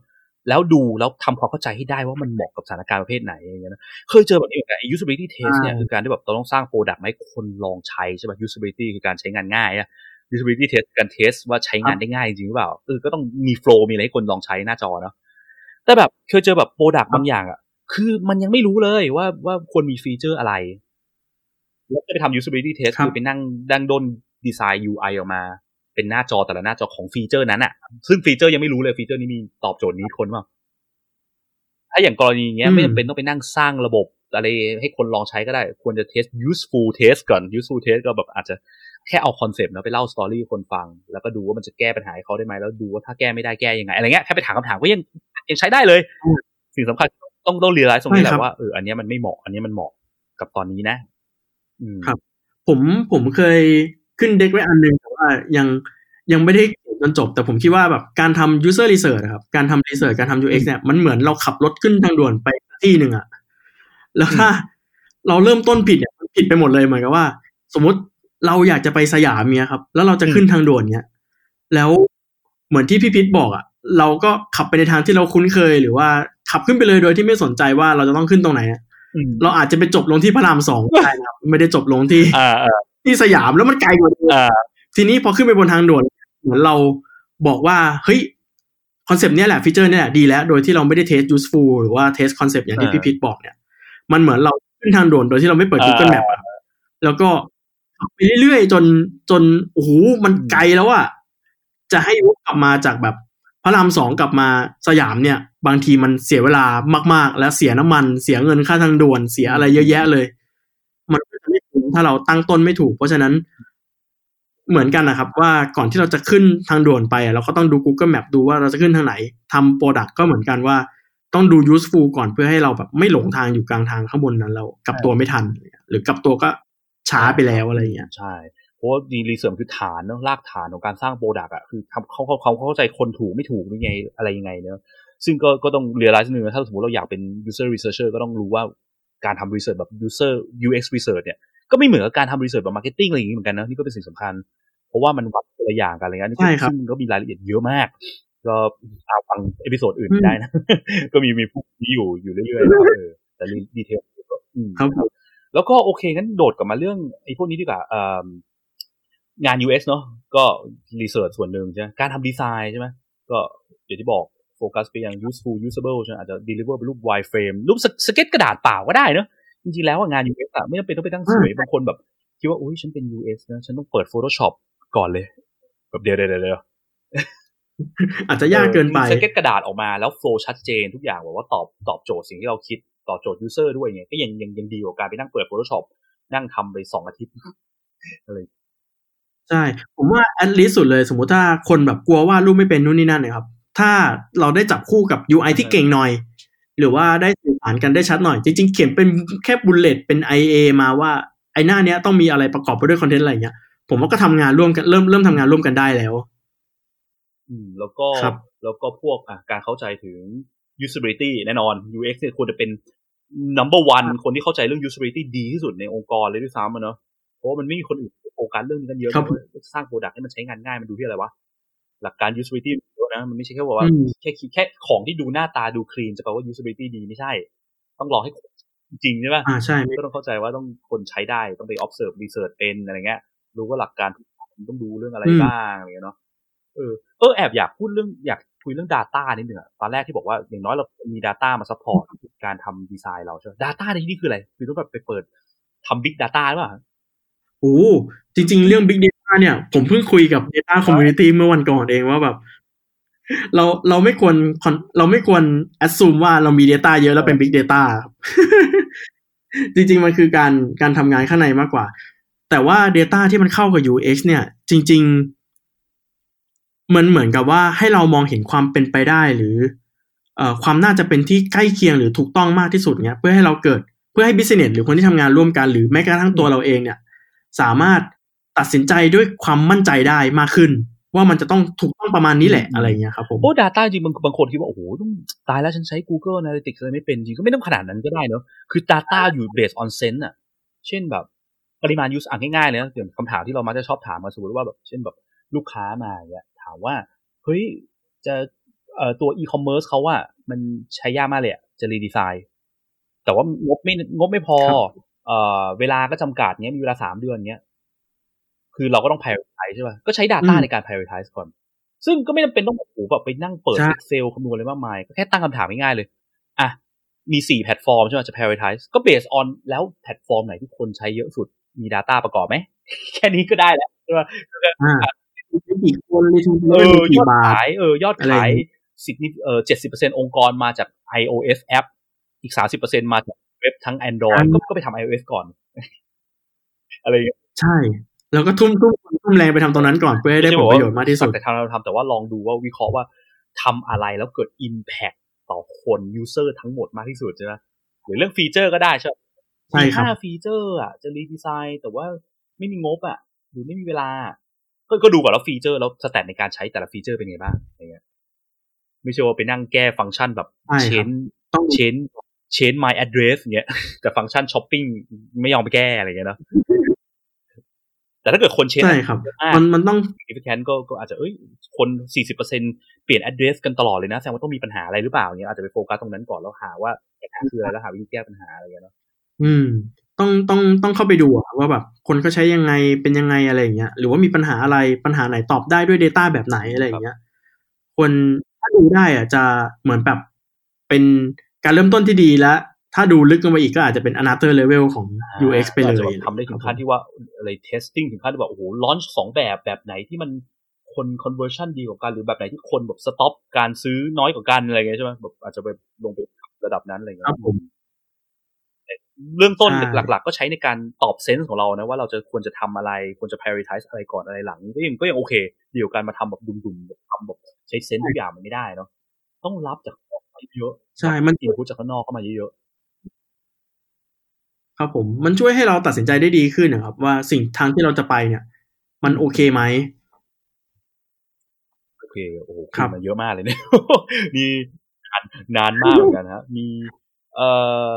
S2: แล้วดูแล้วทำความเข้าใจให้ได้ว่ามันเหมาะกับสถานการณ์ประเภทไหนอย่างเงี้ยนะเคยเจอแบบนี้เหมือนกัน usability test เนี่ย
S3: ใช่
S2: คือการที่แบบเราต้องสร้าง product ให้คนลองใช้ใช่ป่ะ usability คือการใช้งานง่ายอะ usability test คือการ test ว่าใช้งานได้ง่ายจริงหรือเปล่าเออก็ต้องมี flow มีอะไรให้คนลองใช้หน้าจอเนาะแต่แบบเคยเจอแบบ product บางอย่างอะคือมันยังไม่รู้เลยว่าว่าควรมี feature อะไรแล้วก็ไปทำ usability test
S3: ครับ
S2: คือไปนั่งดังด้นดีไซน์ UI ออกมา เป็นหน้าจอแต่ละหน้าจอของ feature นั้นอะซึ่ง feature ยังไม่รู้เลย feature นี้มีตอบโจทย์นี้คนเปล่าถ้าอย่างกรณีเงี้ย
S3: อืม
S2: ไม่จำเป็นต้องไปนั่งสร้างระบบอะไรให้คนลองใช้ก็ได้ ควรจะ test useful test ก่อน useful test ก็แบบอาจจะแค่เอา concept นะไปเล่า story คนฟัง แล้วก็ดูว่ามันจะแก้ปัญหาให้เขาได้ไหมแล้วดูว่าถ้าแก้ไม่ได้แก้ยังไงอะไรเงี้ยแค่ไปถามคำถามก็ยังยังใช้ได้เลย สิ่งสำคัญต้องต้องเรียนรู้ตรงนี้แห
S3: ใช่ครั
S2: ละ
S3: บ
S2: ว่าเอออันเนี้ยมันไม่เหมาะ อันเนี้ยมันเหมาะกับตอนนี้นะอืม
S3: ครับ ผมผมเคย ขึ้นเด็กไว้อันหนึงแต่ว่ายังยังไม่ได้เขียนจนจบ แต่ผมคิดว่าแบบการทำ user research อะครับ การทำ research การทำ UX เนี่ยมันเหมือนเราขับรถขึ้นทางด่วนไปที่หนึ่งอะแล้วถ้าเราเริ่มต้นผิดเนี่ยมันผิดไปหมดเลยเหมือนกับว่า สมมติเราอยากจะไปสยามเนี่ยครับ แล้วเราจะขึ้นทางด่วนเนี่ยแล้วเหมือนที่พี่พิทบอกอะเราก็ขับไปในทางที่เราคุ้นเคย หรือว่าขับขึ้นไปเลยโดยที่ไม่สนใจว่าเราจะต้องขึ้นตรงไหนอะ
S2: อืม
S3: เราอาจจะไปจบลงที่พระรามสองก็ได้นะครับไม่ได้จบลงที่
S2: อ่าอ่า
S3: ที่สยามแล้วมันไกลกว่าเดิม
S2: อ่า
S3: ทีนี้พอขึ้นไปบนทางด่วนเหมือนเราบอกว่าเฮ้ย concept เนี้ยแหละ feature เนี้ยแหละดีแล้ว โดยที่เราไม่ได้เทส useful หรือว่าเทสคอนเซปต์อย่างที่พี่พิทบอกเนี่ย มันเหมือนเราขึ้นทางด่วนโดยที่เราไม่เปิด Google Map อะแล้วก็ขับไปเรื่อยๆ จนจนโอ้โหมันไกลแล้วอะจะให้วกกลับมาจากแบบพระรามสองกลับมาสยามเนี่ย บางทีมันเสียเวลามาก ๆ และเสียน้ำมัน เสียเงินค่าทางด่วนเสียอะไรเยอะแยะเลย มันก็จะไม่คุ้ม ถ้าเราตั้งต้นไม่ถูก เพราะฉะนั้นเหมือนกันนะครับ ว่าก่อนที่เราจะขึ้นทางด่วนไปอะเราก็ต้องดู Google Map ดูว่าเราจะขึ้นทางไหนทำโปรดักก็เหมือนกันว่าต้องดู useful ก่อนเพื่อให้เราแบบไม่หลงทางอยู่กลางทางข้างบนนั้น เรากลับตัวไม่ทัน หรือกลับตัวก็ช้าไปแล้วอะไรอย่างเงี้ย
S2: ใช่เพราะว่า research คือฐานเนอะรากฐานของการสร้าง product อะคือทำเขาเขาเขาเข้าใจคนถูกไม่ถูกยังไงอะไรยังไงเนอะซึ่งก็ก็ต้องเรียนรู้นิดนึงถ้าสมมติเราอยากเป็น user researcher ก็ต้องรู้ว่าการทำ research แบบ user UX research เนี่ย ก็ไม่เหมือนกับการทำ research แบบ marketing อะไรอย่างนี้เหมือนกันนะนี่ก็เป็นสิ่งสำคัญ เพราะว่ามันวัดคนละอย่างกันอะไรเงี้ยนี่
S3: ใช่ครับ
S2: ซึ่งมันก็มีรายละเอียดเยอะมาก ก็ตามฟัง episode อื่นไม่ได้นะ ก็มีมีพวกนี้อยู่อยู่เรื่อยๆนะเออแต่ detail ก็อืม
S3: ครับผม
S2: แล้วก็โอเคงั้นโดดกลับมาเรื่องไอ้พวกนี้ดีกว่าเอิ่มงาน UX เนาะก็ research ส่วนหนึ่งใช่ไหมการทำดีไซน์ใช่ไหมก็อย่างที่บอกโฟกัสไปยัง useful usable ใช่ไหมอาจจะ deliver เป็นรูป wireframe รูปสสเก็ตกระดาษเปล่าก็ได้เนอะ จริงๆแล้วอะงาน UX อะไม่จำเป็นต้องไปตั้งสวยบางคนแบบคิดว่าอุ้ยฉันเป็น UX นะฉันต้องเปิด Photoshop ก่อนเลย แบบเดี๋ยวเดี๋ยวเดี๋ยว
S3: อาจจะยากเกินไป
S2: สเก็ตกระดาษออกมาแล้ว flow ชัดเจนทุกอย่างบอกว่าตอบตอบโจทย์สิ่งที่เราคิดตอบโจทย์ user ด้วยไงก็ยังยังยังดีกว่าการไปนั่งเปิด Photoshop นั่งทำไปสองอาทิตย์
S3: ใช่ ผมว่า at least สุดเลย สมมุติถ้าคนแบบกลัวว่าวาดรูปไม่เป็นนู่นนี่นั่นเนี่ยครับ ถ้าเราได้จับคู่กับ UI ที่เก่งหน่อย หรือว่าได้สื่อสารกันได้ชัดหน่อย จริง ๆ เขียนเป็นแค่ bullet เป็น IA มาว่าไอ้หน้าเนี้ยต้องมีอะไรประกอบไปด้วย content อะไรอย่างเงี้ยผมว่าก็ทำงานร่วมกันเริ่มเริ่มทำงานร่วมกันได้แล้ว
S2: อืม แล้วก็
S3: ครับ
S2: แล้วก็พวกอะการเข้าใจถึง usability แน่นอน UX เนี่ยควรจะเป็น number one คนที่เข้าใจเรื่อง usability ดีที่สุดในองค์กรเลยด้วยซ้ำอะเนาะเพราะว่ามันไม่มีคนอื่นโฟกัสเรื่องนี้กันเยอะ
S3: ครับ
S2: ว่าสร้าง product ให้มันใช้งานง่ายมันดูที่อะไรวะ หลักการ usability มันเยอะนะมันไม่ใช่แค่ว่า
S3: อืม
S2: แค่คิดแค่ของที่ดูหน้าตาดู clean จะแปลว่า usability ดีไม่ใช่ ต้องรอให้จริงใช่ปะ
S3: อ่าใช่ไม่
S2: ก็ต้องเข้าใจว่าต้องคนใช้ได้ต้องไป observe research เป็นอะไรเงี้ยรู้ว่าหลักการต้องดูเรื่องอะไร
S3: อืม
S2: บ้างอะไรเงี้ยเนาะเออเออแอบอยากพูดเรื่องอยากคุยเรื่อง Data นิดหนึ่งอะตอนแรกที่บอกว่าอย่างน้อยเรามี Data มา support การทำดีไซน์เราใช่ไหม Data ในที่นี่คืออะไร คือต้องแบบไปเปิดทำ Big Data หรือเปล่า
S3: โอ้จริง ๆ เรื่อง Big Data เนี่ย ผมเพิ่งคุยกับ Data Community เมื่อวันก่อนเองว่าแบบ เราเราไม่ควร con- เราไม่ควร assume ว่าเรามี Data เยอะแล้วเป็น Big Data ครับจริง ๆ มันคือการการทำงานข้างในมากกว่า แต่ว่า Data ที่มันเข้ากับ UX เนี่ย จริง ๆ มันเหมือนกับว่าให้เรามองเห็นความเป็นไปได้หรือเอ่อความน่าจะเป็นที่ใกล้เคียงหรือถูกต้องมากที่สุดเนี่ยเพื่อให้เราเกิดเพื่อให้ business หรือคนที่ทำงานร่วมกันหรือแม้กระทั่งตัวเราเองเนี่ย สามารถ ตัดสินใจด้วยความมั่นใจได้มากขึ้น ว่ามันจะต้องถูกต้องประมาณนี้แหละอะไรเงี้ยครับผม
S2: โอ้ Data จริงบางบางคนคิดว่าโอ้โหต้องตายแล้วฉันใช้ Google Analytics อะไรไม่เป็นจริงก็ไม่ต้องขนาดนั้นก็ได้เนอะคือ Data อยู่ based on sense อะเช่นแบบปริมาณ use อะง่ายๆเลยนะอย่างคำถามที่เรามักจะชอบถามมาสมมติว่าแบบเช่นแบบลูกค้ามาอย่างเงี้ยถามว่าเฮ้ยจะเอ่อตัว e-commerce เขาว่ามันใช้ยากมากเลยอะจะรีดีไซน์แต่ว่างบไม่งบไม่พอ
S3: ครับ
S2: เอ่อเวลาก็จำกัดเงี้ยมีเวลาสามเดือนเงี้ย คือเราก็ต้อง prioritize ใช่ป่ะก็ใช้ Data
S3: อืม
S2: ในการ prioritize ก่อน ซึ่งก็ไม่จำเป็นต้องโอ้โหแบบไปนั่งเปิด
S3: ใช่
S2: Excel คำนวณอะไรมากมาย ก็แค่ตั้งคำถามง่ายๆเลย อะ มีสี่แพลตฟอร์มใช่ไหมจะ prioritize ก็ based on แล้วแพลตฟอร์มไหนที่คนใช้เยอะสุดมี Data ประกอบไหม แค่นี้ก็ได้แล้วใช่ป่ะ
S3: อ่ามีกี่คนรีทู
S2: เอ
S3: มี
S2: อย
S3: กี่
S2: อด
S3: บาท
S2: ขายเออยอด
S3: อะไรอ
S2: ขา
S3: ย่ายงงี้
S2: สิบเออเจ็ดสิบเปอร์เซ็นองค์กรมาจาก iOS app อีกสามสิบเปอร์เซ็นมาจากเว็บทั้ง Android ก็ก็ไปทำ iOS ก่อน อะไรอย่างเงี้ย
S3: ใช่ แล้วก็ทุ่มทุ่มทุ่มแรงไปทำตรงนั้นก่อนเพื่อให้ได้ผลประโยชน์มากที่สุด
S2: แต่ทำเราทำแต่ว่าลองดูว่าวิเคราะห์ว่าทำอะไรแล้วเกิด Impact ต่อคน user ทั้งหมดมากที่สุดใช่ไหมหรือเรื่อง feature ก็ได้ใช่ไหม
S3: ใช่ครับ
S2: ห้า feature อะจะ redesign แต่ว่าไม่มีงบอะหรือไม่มีเวลา ก็ก็ดูก่อนแล้ว feature แล้ว stat ในการใช้แต่ละ feature เป็นไงบ้างอะไรเงี้ยไม่ใช่ว่าไปนั่งแก้ฟังก์ชันแบบ
S3: ใช่ครับ
S2: เชน
S3: ต้อง
S2: เชนเชน my address เงี้ยแต่ฟังก์ชันช้อปปิ้งไม่ยอมไปแก้อะไรเงี้ยเนอะ แต่ถ้าเกิดคนเชน
S3: ใช่ครับ
S2: อะ
S3: มันมันต้อง
S2: significant ก็ก็อาจจะเอ้ยคนสี่สิบเปอร์เซ็นเปลี่ยน address กันตลอดเลยนะแสดงว่าต้องมีปัญหาอะไรหรือเปล่าเงี้ยอาจจะไปโฟกัสตรงนั้นก่อนแล้วหาว่าปัญหาคืออะไรแล้วหาวิธีแก้ปัญหาอะไรเงี้ยเนาะ
S3: อืม ต้องต้องต้องเข้าไปดูอะว่าแบบคนเขาใช้ยังไงเป็นยังไงอะไรอย่างเงี้ยหรือว่ามีปัญหาอะไรปัญหาไหนตอบได้ด้วย Data แบบไหนอะไรอย่างเงี้ยคนถ้าดูได้อะจะเหมือนแบบเป็นการเริ่มต้นที่ดีแล้ว ถ้าดูลึกลงไปอีกก็อาจจะเป็น another level ของ UX ไปเลย
S2: อาจจะแบบทำได้ถึงขั้นที่ว่าอะไร testing ถึงขั้นที่ว่าโอ้โห launch สองแบบแบบไหนที่มันคน conversion ดีกว่ากัน หรือแบบไหนที่คนแบบ stop การซื้อน้อยกว่ากันอะไรเงี้ยใช่ไหมแบบอาจจะไปลงไประดับนั้นอะไรเงี้
S3: ครั
S2: ย
S3: บผม
S2: เรื่องต้น
S3: ใช่
S2: หลัก ๆ ก็ใช้ในการตอบเซนส์ของเรานะว่าเราจะควรจะทำอะไรควรจะ prioritize อะไรก่อนอะไรหลังก็ยังก็ยังโอเคดีกว่าการมาทำแบบดุมๆแบบทำแบบใช้เซนส์ทุกอย่างมันไม่ได้เนาะต้องรับจากข้างนอกมาเยอะ
S3: ใช่มัน
S2: อินพุตจากข้างนอกเข้ามาเยอะ
S3: ครับผมมันช่วยให้เราตัดสินใจได้ดีขึ้นนะครับ ว่าสิ่งทางที่เราจะไปเนี่ย มันโอเคไหม
S2: ๆโอเคโอ้โห
S3: ครับ
S2: ขึ้นมาเยอะมากเลยเนี่ยนี่นานนานมากเหมือนกันนะฮะมี เอ่อ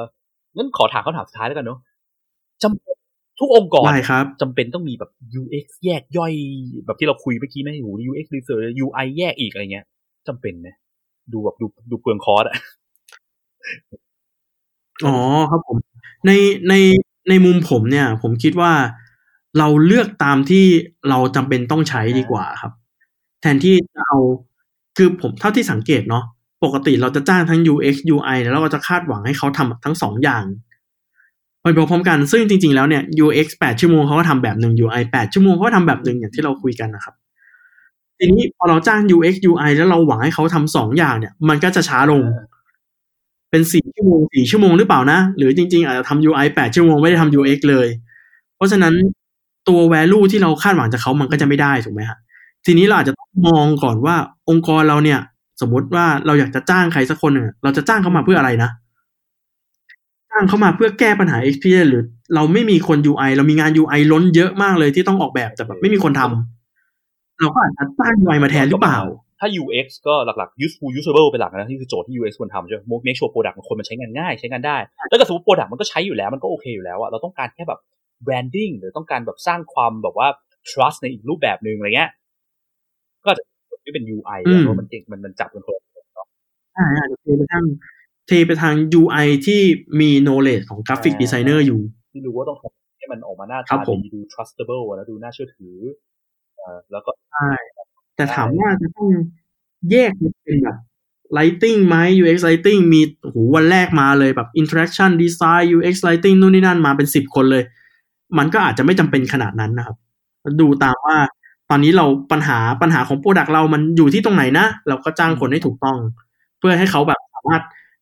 S2: งั้นขอถามคำถามสุดท้ายแล้วกันเนาะจำทุกองค์กร
S3: ได้ครับ
S2: จำเป็นต้องมีแบบ UX แยกย่อย แบบที่เราคุยเมื่อกี้ไหมโห UX research UI แยกอีกอะไรเงี้ยจำเป็นไหมดูแบบดูดูเปลืองคอร์สอะ
S3: อ๋อครับผม ในในในมุมผมเนี่ย ผมคิดว่าเราเลือกตามที่เราจำเป็นต้องใช้ดีกว่าครับ แทนที่จะเอาคือผมเท่าที่สังเกตเนาะปกติเราจะจ้างทั้ง UX UI แล้วเราก็จะคาดหวังให้เขาทำทั้งสองอย่างไปพร้อมๆกันซึ่งจริง ๆ แล้วเนี่ย UX แปดชั่วโมงเขาก็ทำแบบหนึ่ง UI แปดชั่วโมงเขาก็ทำแบบหนึ่งอย่างที่เราคุยกันนะครับ ทีนี้พอเราจ้าง UX UI แล้วเราหวังให้เขาทำสองอย่างเนี่ย มันก็จะช้าลง เป็นสี่ชั่วโมงสี่ชั่วโมงหรือเปล่านะ หรือจริง ๆ อาจจะทำ UI แปดชั่วโมงไม่ได้ทำ UX เลย เพราะฉะนั้นตัว value ที่เราคาดหวังจากเขามันก็จะไม่ได้ถูกไหมฮะทีนี้เราอาจจะต้องมองก่อนว่าองค์กรเราเนี่ย สมมติว่าเราอยากจะจ้างใครสักคนหนึ่งเราจะจ้างเขามาเพื่ออะไรนะ จ้างเขามาเพื่อแก้ปัญหา experience หรือเราไม่มีคน UI เรามีงาน UI ล้นเยอะมากเลยที่ต้องออกแบบแต่แบบไม่มีคนทำเราก็อาจจะจ้าง UI มาแทนหรือเปล่า
S2: ถ้า UX ก็หลักๆ useful usable เป็นหลักนะที่คือโจทย์ที่ UX ควรทำใช่ไหม make sure product มันคนมันใช้งานง่ายใช้งานได้ แล้วก็สมมติ product มันก็ใช้อยู่แล้วมันก็โอเคอยู่แล้วอะเราต้องการแค่แบบ branding หรือต้องการแบบสร้างความแบบว่า trust ในอีกรูปแบบหนึ่งอะไรเงี้ยก็อาจจะไม่เป็น UI
S3: อื
S2: อะ
S3: ม
S2: เพราะมันติดมันมันจับกันคนละเนาะ
S3: ใช่อาจจะเทไปทางเทไปทาง UI ที่มี knowledge ของกราฟิกดีไซเนอร์อยู่
S2: ที่รู้ว่าต้องทำให้มันออกมาหน้า
S3: ครั
S2: ตา
S3: บผม
S2: ดีดู trustable อะแล้วดูน่าเชื่อถือเอ่อแล้วก็
S3: ใช่ แต่ถามว่าจะต้องแยกเป็นแบบ writing ไหม UX writing มีโอ้โหวันแรกมาเลยแบบ interaction design UX writing นู่นนี่นั่นมาเป็นสิบคนเลย มันก็อาจจะไม่จำเป็นขนาดนั้นนะครับ ดูตามว่าตอนนี้เราปัญหาปัญหาของโปรดักเรามันอยู่ที่ตรงไหนนะ เราก็จ้างคนให้ถูกต้อง เพื่อให้เขาแบบสามารถ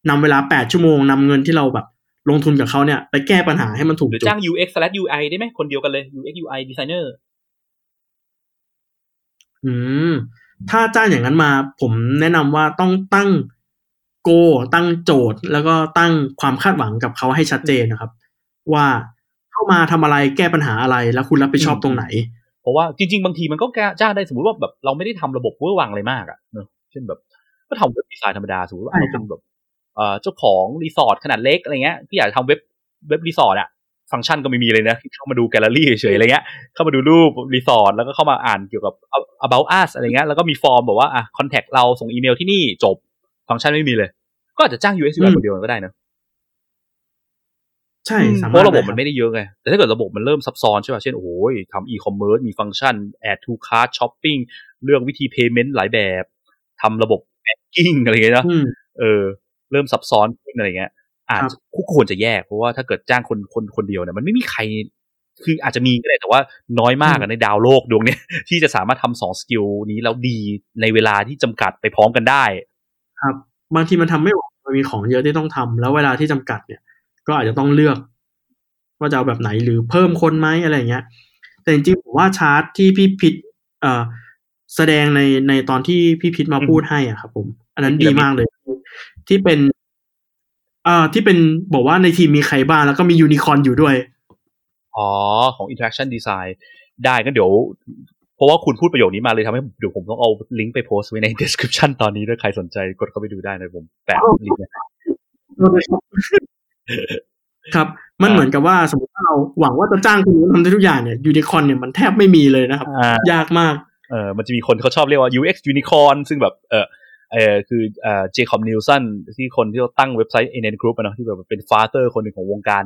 S3: นำเวลาแปดชั่วโมงนำเงินที่เราแบบลงทุนกับเขาเนี่ย ไปแก้ปัญหาให้มันถูก
S2: หรือ
S3: จุด
S2: จ้าง UX slash UI ได้ไหมคนเดียวกันเลย UX UI designer
S3: อืมถ้าจ้างอย่างนั้นมา ผมแนะนำว่าต้องตั้งโก ตั้งโจทย์ แล้วก็ตั้งความคาดหวังกับเขาให้ชัดเจนนะครับ ว่าเข้ามาทำอะไรแก้ปัญหาอะไรแล้วคุณรับผิดชอบตรงไหน
S2: เพราะว่าจริง ๆ บางทีมันก็แก้จ้างได้สมมติว่าแบบเราไม่ได้ทำระบบเวอร์วังอะไรมากอะเนอะเช่นแบบก็ทำ web design ธรรมดาสมมติว่า
S3: ใช่
S2: เรา
S3: ครั
S2: เป็
S3: บ
S2: นแบบเอ่อเจ้าของรีสอร์ทขนาดเล็กอะไรเงี้ยพี่อยากจะทำเว็บเว็บรีสอร์ทอะ ฟังก์ชันก็ไม่มีเลยนะ เข้ามาดูแกลเลอรี่เฉยๆอะไรเงี้ย เข้ามาดูรูปรีสอร์ทแล้วก็เข้ามาอ่านเกี่ยวกับ about us อะไรเงี้ย แล้วก็มีฟอร์มบอกว่าอะ contact เราส่งอีเมลที่นี่จบ ฟังก์ชันไม่มีเลย ก็อาจจะจ้าง UX
S3: อื
S2: UI
S3: ม
S2: คนเดียวก็ได้นะ
S3: ใช่สา
S2: เพ
S3: มารถ
S2: ราะระบบ
S3: เลย
S2: มันไม่ได้เยอะไง แต่ถ้าเกิดระบบมันเริ่มซับซ้อนใช่ป่ะ เช่น โอ้โหทำอีคอมเมิร์ซมีฟังก์ชัน add to cart shopping เลือกวิธี payment หลายแบบทำระบบ banking อะไรอย่างเงี้ยนะ
S3: อืม
S2: เออ เริ่มซับซ้อนขึ้นอะไรเงี้ย อาจ
S3: ครับ
S2: จะคู่ควรจะแยกเพราะว่าถ้าเกิดจ้างคนคนคนเดียวเนี่ยมันไม่มีใคร คืออาจจะมีก็ได้แต่ว่าน้อยมากอะในดาวโลกดวงเนี้ยที่จะสามารถทำสอง skill นี้แล้วดีในเวลาที่จำกัดไปพร้อมกันได้
S3: ครับ บางทีมันทำไม่ไหวมันมีของเยอะที่ต้องทำแล้วเวลาที่จำกัดเนี่ย ก็อาจจะต้องเลือก ว่าจะเอาแบบไหนหรือเพิ่มคนไหมอะไรอย่างเงี้ย แต่จริงๆผมว่าชาร์ตที่พี่พิษเอ่อแสดงในในตอนที่พี่พิษมาพูดให้อะครับผม อันนั้นดีมากเลย ที่เป็นเอ่อที่เป็นบอกว่าในทีมมีใครบ้างแล้วก็มียูนิคอร์นอยู่ด้วย
S2: อ๋อ ของ interaction design ได้ก็เดี๋ยว เพราะว่าคุณพูดประโยคนี้มาเลยทำให้เดี๋ยวผมต้องเอาลิงก์ไปโพสต์ไว้ใน description ตอนนี้ถ้าใครสนใจกดเข้าไปดูได้นะผมแปะลิงก์ไว้
S3: ครับ มันเหมือนกับว่าสมมติว่าเราหวังว่าจะจ้างคนนี้ทำได้ทุกอย่างเนี่ยยูนิคอร์นเนี่ยมันแทบไม่มีเลยนะครับ
S2: อ่ายา
S3: กมาก
S2: เออมันจะมีคนเขาชอบเรียกว่า UX unicorn ซึ่งแบบเออ เออคือเอ่อ Jakob Nielsen ที่คนที่เขาตั้งเว็บไซต์ NN Group อะเนาะที่แบบเป็น father คนหนึ่งของวงการ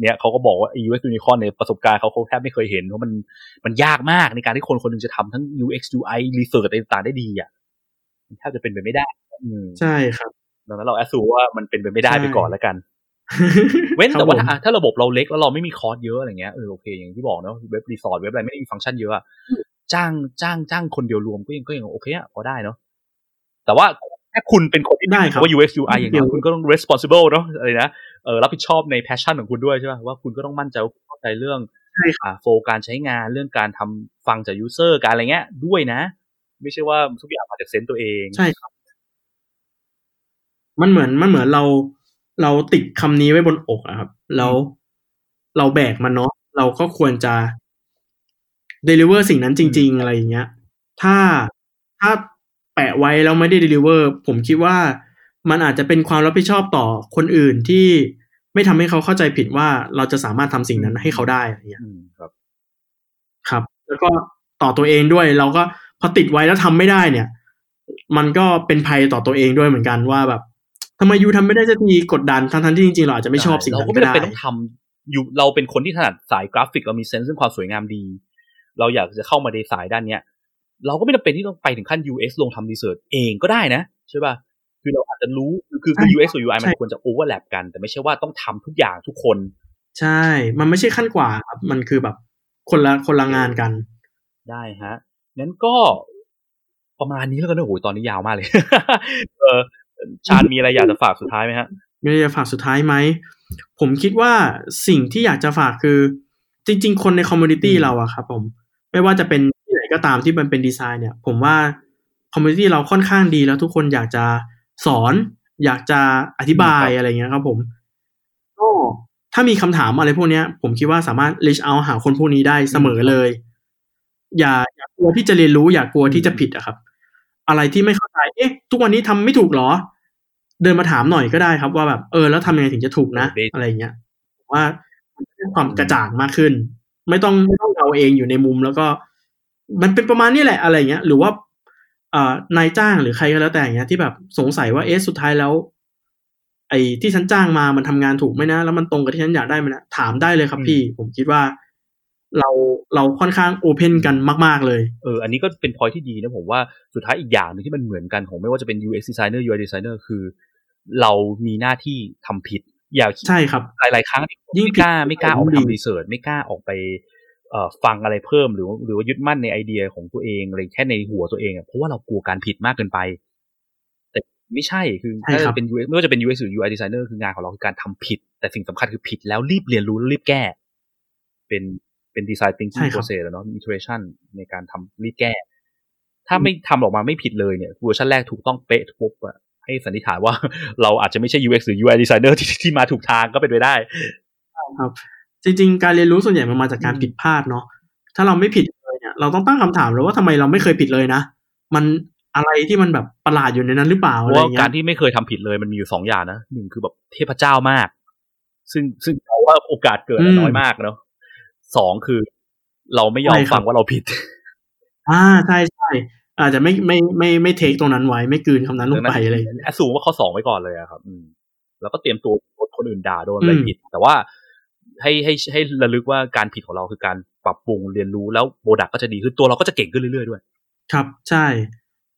S2: เนี่ยเขาก็บอกว่า UX Unicorn ในประสบการณ์เขาเขาแทบไม่เคยเห็นเพราะมันมันยากมากในการที่คนคนหนึงจะทำทั้ง UX UI Research อะไรต่างๆได้ดีอะมันแทบจะเป็นไปไม่ได้อืม
S3: ใช่ครับ
S2: ดังนั้นเรา assume ว่ามันเป็นไปไม่ได้
S3: ใช่
S2: ไปก่อนแล้วกัน เว้น
S3: ครับ
S2: แต่ว่า
S3: ผม
S2: ถ้าถ้าระบบเราเล็กแล้วเราไม่มีคอร์สเยอะอะไรเงี้ยเออโอเคอย่างที่บอกเนาะเว็บรีสอร์ทเว็บอะไรไม่ได้มีฟังก์ชันเยอะอะจ้างจ้างจ้างคนเดียวรวมก็ยังก็ยังโอเคอะพอได้เนาะ แต่ว่าถ้าคุณเป็นคนที่
S3: ได้ครับ
S2: ว่า UX UI อย่าง
S3: เดี๋
S2: เงี้
S3: ย
S2: ยวคุณก็ต้อง responsible เนาะอะไรนะเออรับผิดชอบใน passion ของคุณด้วยใช่ป่ะว่าคุณก็ต้องมั่นใจว่าคุณเข้าใจเรื่อง
S3: ใช่ครับ
S2: อ่าโฟการใช้งานเรื่องการทำฟังจาก user การอะไรเงี้ยด้วยนะ ไม่ใช่ว่าทุกอย่างมาจากเซนส์ตัวเอง
S3: ใช่ครับ มันเหมือนมันเหมือนเราเราติดคำนี้ไว้บนอกอะครับ แล้วเราแบกมันเนาะเราก็ควรจะ deliver สิ่งนั้นจริง ๆ อะไรอย่างเงี้ย ถ้าถ้า แปะไว้แล้วไม่ได้ deliver ผมคิดว่ามันอาจจะเป็นความรับผิดชอบต่อคนอื่นที่ไม่ทำให้เขาเข้าใจผิดว่าเราจะสามารถทำสิ่งนั้นให้เขาได้อะไรอย่างเงี้ย
S2: อืมครับ
S3: ครับ แล้วก็ต่อตัวเองด้วย เราก็พอติดไว้แล้วทำไม่ได้เนี่ย มันก็เป็นภัยต่อตัวเองด้วยเหมือนกันว่าแบบทำไมยูทำไม่ได้สักทีกดดันทั้งๆที่จริงๆเราอาจจะไม่ชอบสิ่ง
S2: เรา
S3: นั้น
S2: ก็
S3: ก็
S2: ไม่
S3: ได้
S2: จำเป็นต้องทำอยู่เราเป็นคนที่ถนัดสายกราฟิกเรามีเซนส์เรื่องความสวยงามดี เราอยากจะเข้ามาในสายด้านเนี้ย เราก็ไม่จำเป็นที่ต้องไปถึงขั้น UX ลงทำรีเสิร์ชเองก็ได้นะ ใช่ป่ะคือเราอาจจะรู้คือคือคือ UX กับ UI มันควรจะโอเวอร์แลปกัน แต่ไม่ใช่ว่าต้องทำทุกอย่างทุกคน
S3: ใช่ มันไม่ใช่ขั้นกว่าครับมันคือแบบคนละคนละงานกัน
S2: ได้ฮะงั้นก็ประมาณนี้แล้วกันนะโอ้โหตอนนี้ยาวมากเลย เออชาญมีอะไรอยากจะฝากสุดท้ายไหมฮะ
S3: มีอะไรจะฝากสุดท้ายไหม ผมคิดว่าสิ่งที่อยากจะฝากคือ จริง ๆ คนใน community อืมเราอะครับผม ไม่ว่าจะเป็นที่ไหน ก็ตามที่มันเป็นดีไซน์เนี่ย ผมว่า community เราค่อนข้างดีแล้วทุกคนอยากจะสอน อยากจะอธิบายอะไรเงี้ยครับผมก็ถ้ามีคำถามอะไรพวกเนี้ยผมคิดว่าสามารถ reach out หาคนพวกนี้ได้เสมอเลย อย่าอย่ากลัวที่จะเรียนรู้อย่ากลัวที่จะผิดอะครับ อะไรที่ไม่เข้าใจเอ๊ะ ทุกวันนี้ทำไม่ถูกเหรอ เดินมาถามหน่อยก็ได้ครับว่าแบบเออแล้วทำยังไงถึงจะถูกนะ
S2: เออ basic
S3: อะไรเงี้ยผมว่ามันจะได้ความกระจ่างมากขึ้น ไม่ต้องไม่ต้องเราเองอยู่ในมุมแล้วก็ มันเป็นประมาณนี้แหละอะไรเงี้ย หรือว่าเอ่อนายจ้างหรือใครก็แล้วแต่อย่างเงี้ยที่แบบสงสัยว่าเอ๊ะสุดท้ายแล้ว ไอ้ที่ฉันจ้างมามันทำงานถูกไหมนะ แล้วมันตรงกับที่ฉันอยากได้ไหมนะถามได้เลยครับ
S2: อืม
S3: พี่ ผมคิดว่าเราเราค่อนข้างโอเพนกันมาก ๆ เลย
S2: เออ อันนี้ก็เป็นพอยที่ดีนะผมว่าสุดท้ายอีกอย่างหนึงที่มันเหมือนกันของไม่ว่าจะเป็น UX designer UI designer คือ เรามีหน้าที่ทำผิด อย่า
S3: ใช่ครับ
S2: หลาย ๆ ครั้ง
S3: ยิ่ง
S2: ไม่กล้า
S3: ผิด
S2: ไม่กล้าออก
S3: ยิ่
S2: ไป
S3: งดี
S2: ทำรีเสิร์ชไม่กล้าออกไปเอ่อ ฟังอะไรเพิ่มหรือหรือว่ายึดมั่นในไอเดียของตัวเองอะไรแค่ในหัวตัวเองอะเพราะว่าเรากลัวการผิดมากเกินไป แต่ไม่ใช่คือ
S3: ใช่
S2: ถ้า
S3: ครับ
S2: เป็น UX ไม่ว่าจะเป็น UX หรือ UI designer คืองานของเราคือการทำผิด แต่สิ่งสำคัญคือผิดแล้วรีบเรียนรู้แล้วรีบแก้ เป็นเป็น design
S3: ใช่
S2: thinking
S3: ครับ
S2: process แล้วเนาะ iteration ในการทำรีบแก้ ถ้าไม่ทำออกมาไม่ผิดเลยเนี่ยเวอร์ชันแรกถูกต้องเป๊ะทุกอะให้สันนิษฐานว่าเราอาจจะไม่ใช่ UX หรือ UI designer ที่ที่มาถูกทางก็เป็นไปได้
S3: ครับ จริงๆ การเรียนรู้ส่วนใหญ่มันมาจากการ
S2: อืม
S3: ผิดพลาดเนาะถ้าเราไม่ผิดเลยเนี่ยเราต้องตั้งคำถามเลยว่าทำไมเราไม่เคยผิดเลยนะ มันอะไรที่มันแบบประหลาดอยู่ในนั้นหรือเปล่า
S2: เพ
S3: อะไร
S2: ราะว่า
S3: เงี้
S2: การ
S3: ย
S2: ที่ไม่เคยทำผิดเลยมันมีอยู่สองอย่างนะหนึ่งคือแบบเทพเจ้ามาก ซึ่งซึ่งเราว่าโอกาสเกิดอะน้อยมากเนาะสองคือ เราไม่ยอมฟังว่าเราผิด
S3: อ่าใช่ใช่อาจจะไม่ไม่ไม่ไม่ take ตรงนั้นไว้ไม่กลืนคำนั้นลงไปอะไรอย่างเงี้ย
S2: แอสซูมว่าข้อสองไว้ก่อนเลยอะครับ อืมแล้วก็เตรียมตัวคนอื่นด่าโดนอะไร
S3: อืม
S2: ผิด แต่ว่า ให้ให้ให้ระลึกว่าการผิดของเราคือการปรับปรุงเรียนรู้แล้ว product ก็จะดีขึ้นตัวเราก็จะเก่งขึ้นเรื่อยๆด้วย
S3: ครับใช่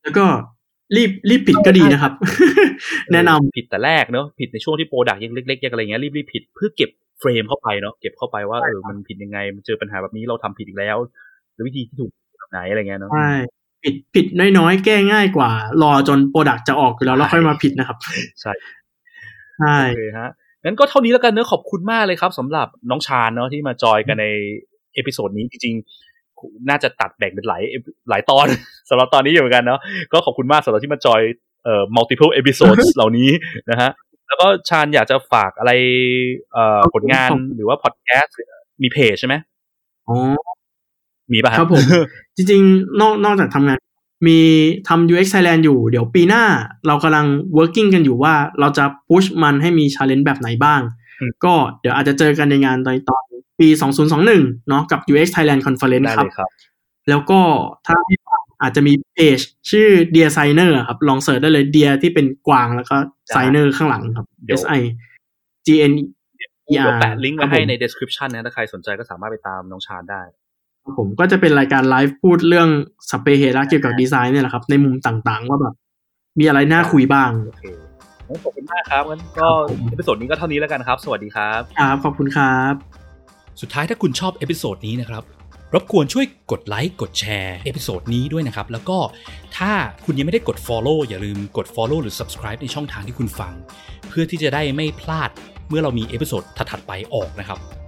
S3: แล้วก็รีบรีบผิดก็ดีนะครับ แนะนำ
S2: ผิดแต่แรกเนาะผิดในช่วงที่ product ยังเล็กๆยังอะไรเงี้ยรีบรีบผิดเพื่อเก็บเฟรมเข้าไปเนาะเก็บเข้าไปว่าเออมันผิดยังไง มันเจอปัญหาแบบนี้เราทำผิดอีกแล้วหรือวิธีที่ถูกแบบไหนอะไรเงี้ยเนาะ
S3: ใช่ผิดผิดน้อยๆ แก้ง่ายกว่า รอจน product จะออกอยู่แล้วแล้วค่อยมาผิดนะครับ
S2: ใช่
S3: ใช่
S2: โอเคฮะ งั้นก็เท่านี้แล้วกันเนอะขอบคุณมากเลยครับสำหรับน้องชานเนาะที่มาจอยกันใน episode นี้จริงๆ น่าจะตัดแบ่งเป็นหลายหลายตอนสำหรับตอนนี้อยู่เหมือนกันเนาะก็ขอบคุณมากสำหรับที่มาจอยเอ่อ multiple episodes เหล่านี้นะฮะแล้วก็ชาญอยากจะฝากอะไรเอ่อผลงานหรือว่าพอดแคสต์มีเพจใช่ไหม
S3: อ๋อ
S2: มีป่ะฮะ
S3: ครับผม จริง ๆ นอกนอกจากทำงาน มีทำ UX Thailand อยู่ เดี๋ยวปีหน้าเรากำลัง working กันอยู่ว่าเราจะ push มันให้มี challenge แบบไหนบ้าง
S2: อืม
S3: ก็เดี๋ยวอาจจะเจอกันในงานตอนตอนปี 2021 เนาะกับ UX Thailand Conference
S2: ได้
S3: ครับ
S2: เลยครับ
S3: แล้วก็ถ้าไม่ฟังอาจจะมีเพจชื่อ Deer Signer ครับ ลองเสิร์ชได้เลย Dear ที่เป็นกวางแล้วก็ Signer ข้างหลังครับ
S2: เดี๋ยว
S3: S I G N
S4: เดี๋ยว
S3: PR
S4: แปะลิงก์ไว้ให้
S3: ครั
S4: ไว้
S3: บผม
S4: ใน description นะถ้าใครสนใจก็สามารถไปตามน้องชานได้
S3: ครับ ผมก็จะเป็นรายการไลฟ์พูดเรื่องสัพเพเหระเกี่ยวกับดีไซน์เนี่ยแหละครับ ในมุมต่างๆ ว่าแบบ มีอะไรน่าคุยบ้าง
S4: โอเคงั้นขอบคุณมากครับงั้นก็
S3: ครับผม
S4: episode นี้ก็เท่านี้แล้วกันครับ สวัสดีครับ
S3: ครับขอบคุณครับ
S2: สุดท้ายถ้าคุณชอบ episode นี้นะครับรบกวนช่วยกดไลค์กดแชร์ episode นี้ด้วยนะครับ แล้วก็ถ้าคุณยังไม่ได้กด Follow อย่าลืมกด Follow หรือ Subscribe ในช่องทางที่คุณฟัง เพื่อที่จะได้ไม่พลาดเมื่อเรามี episode ถัดๆไปออกนะครับห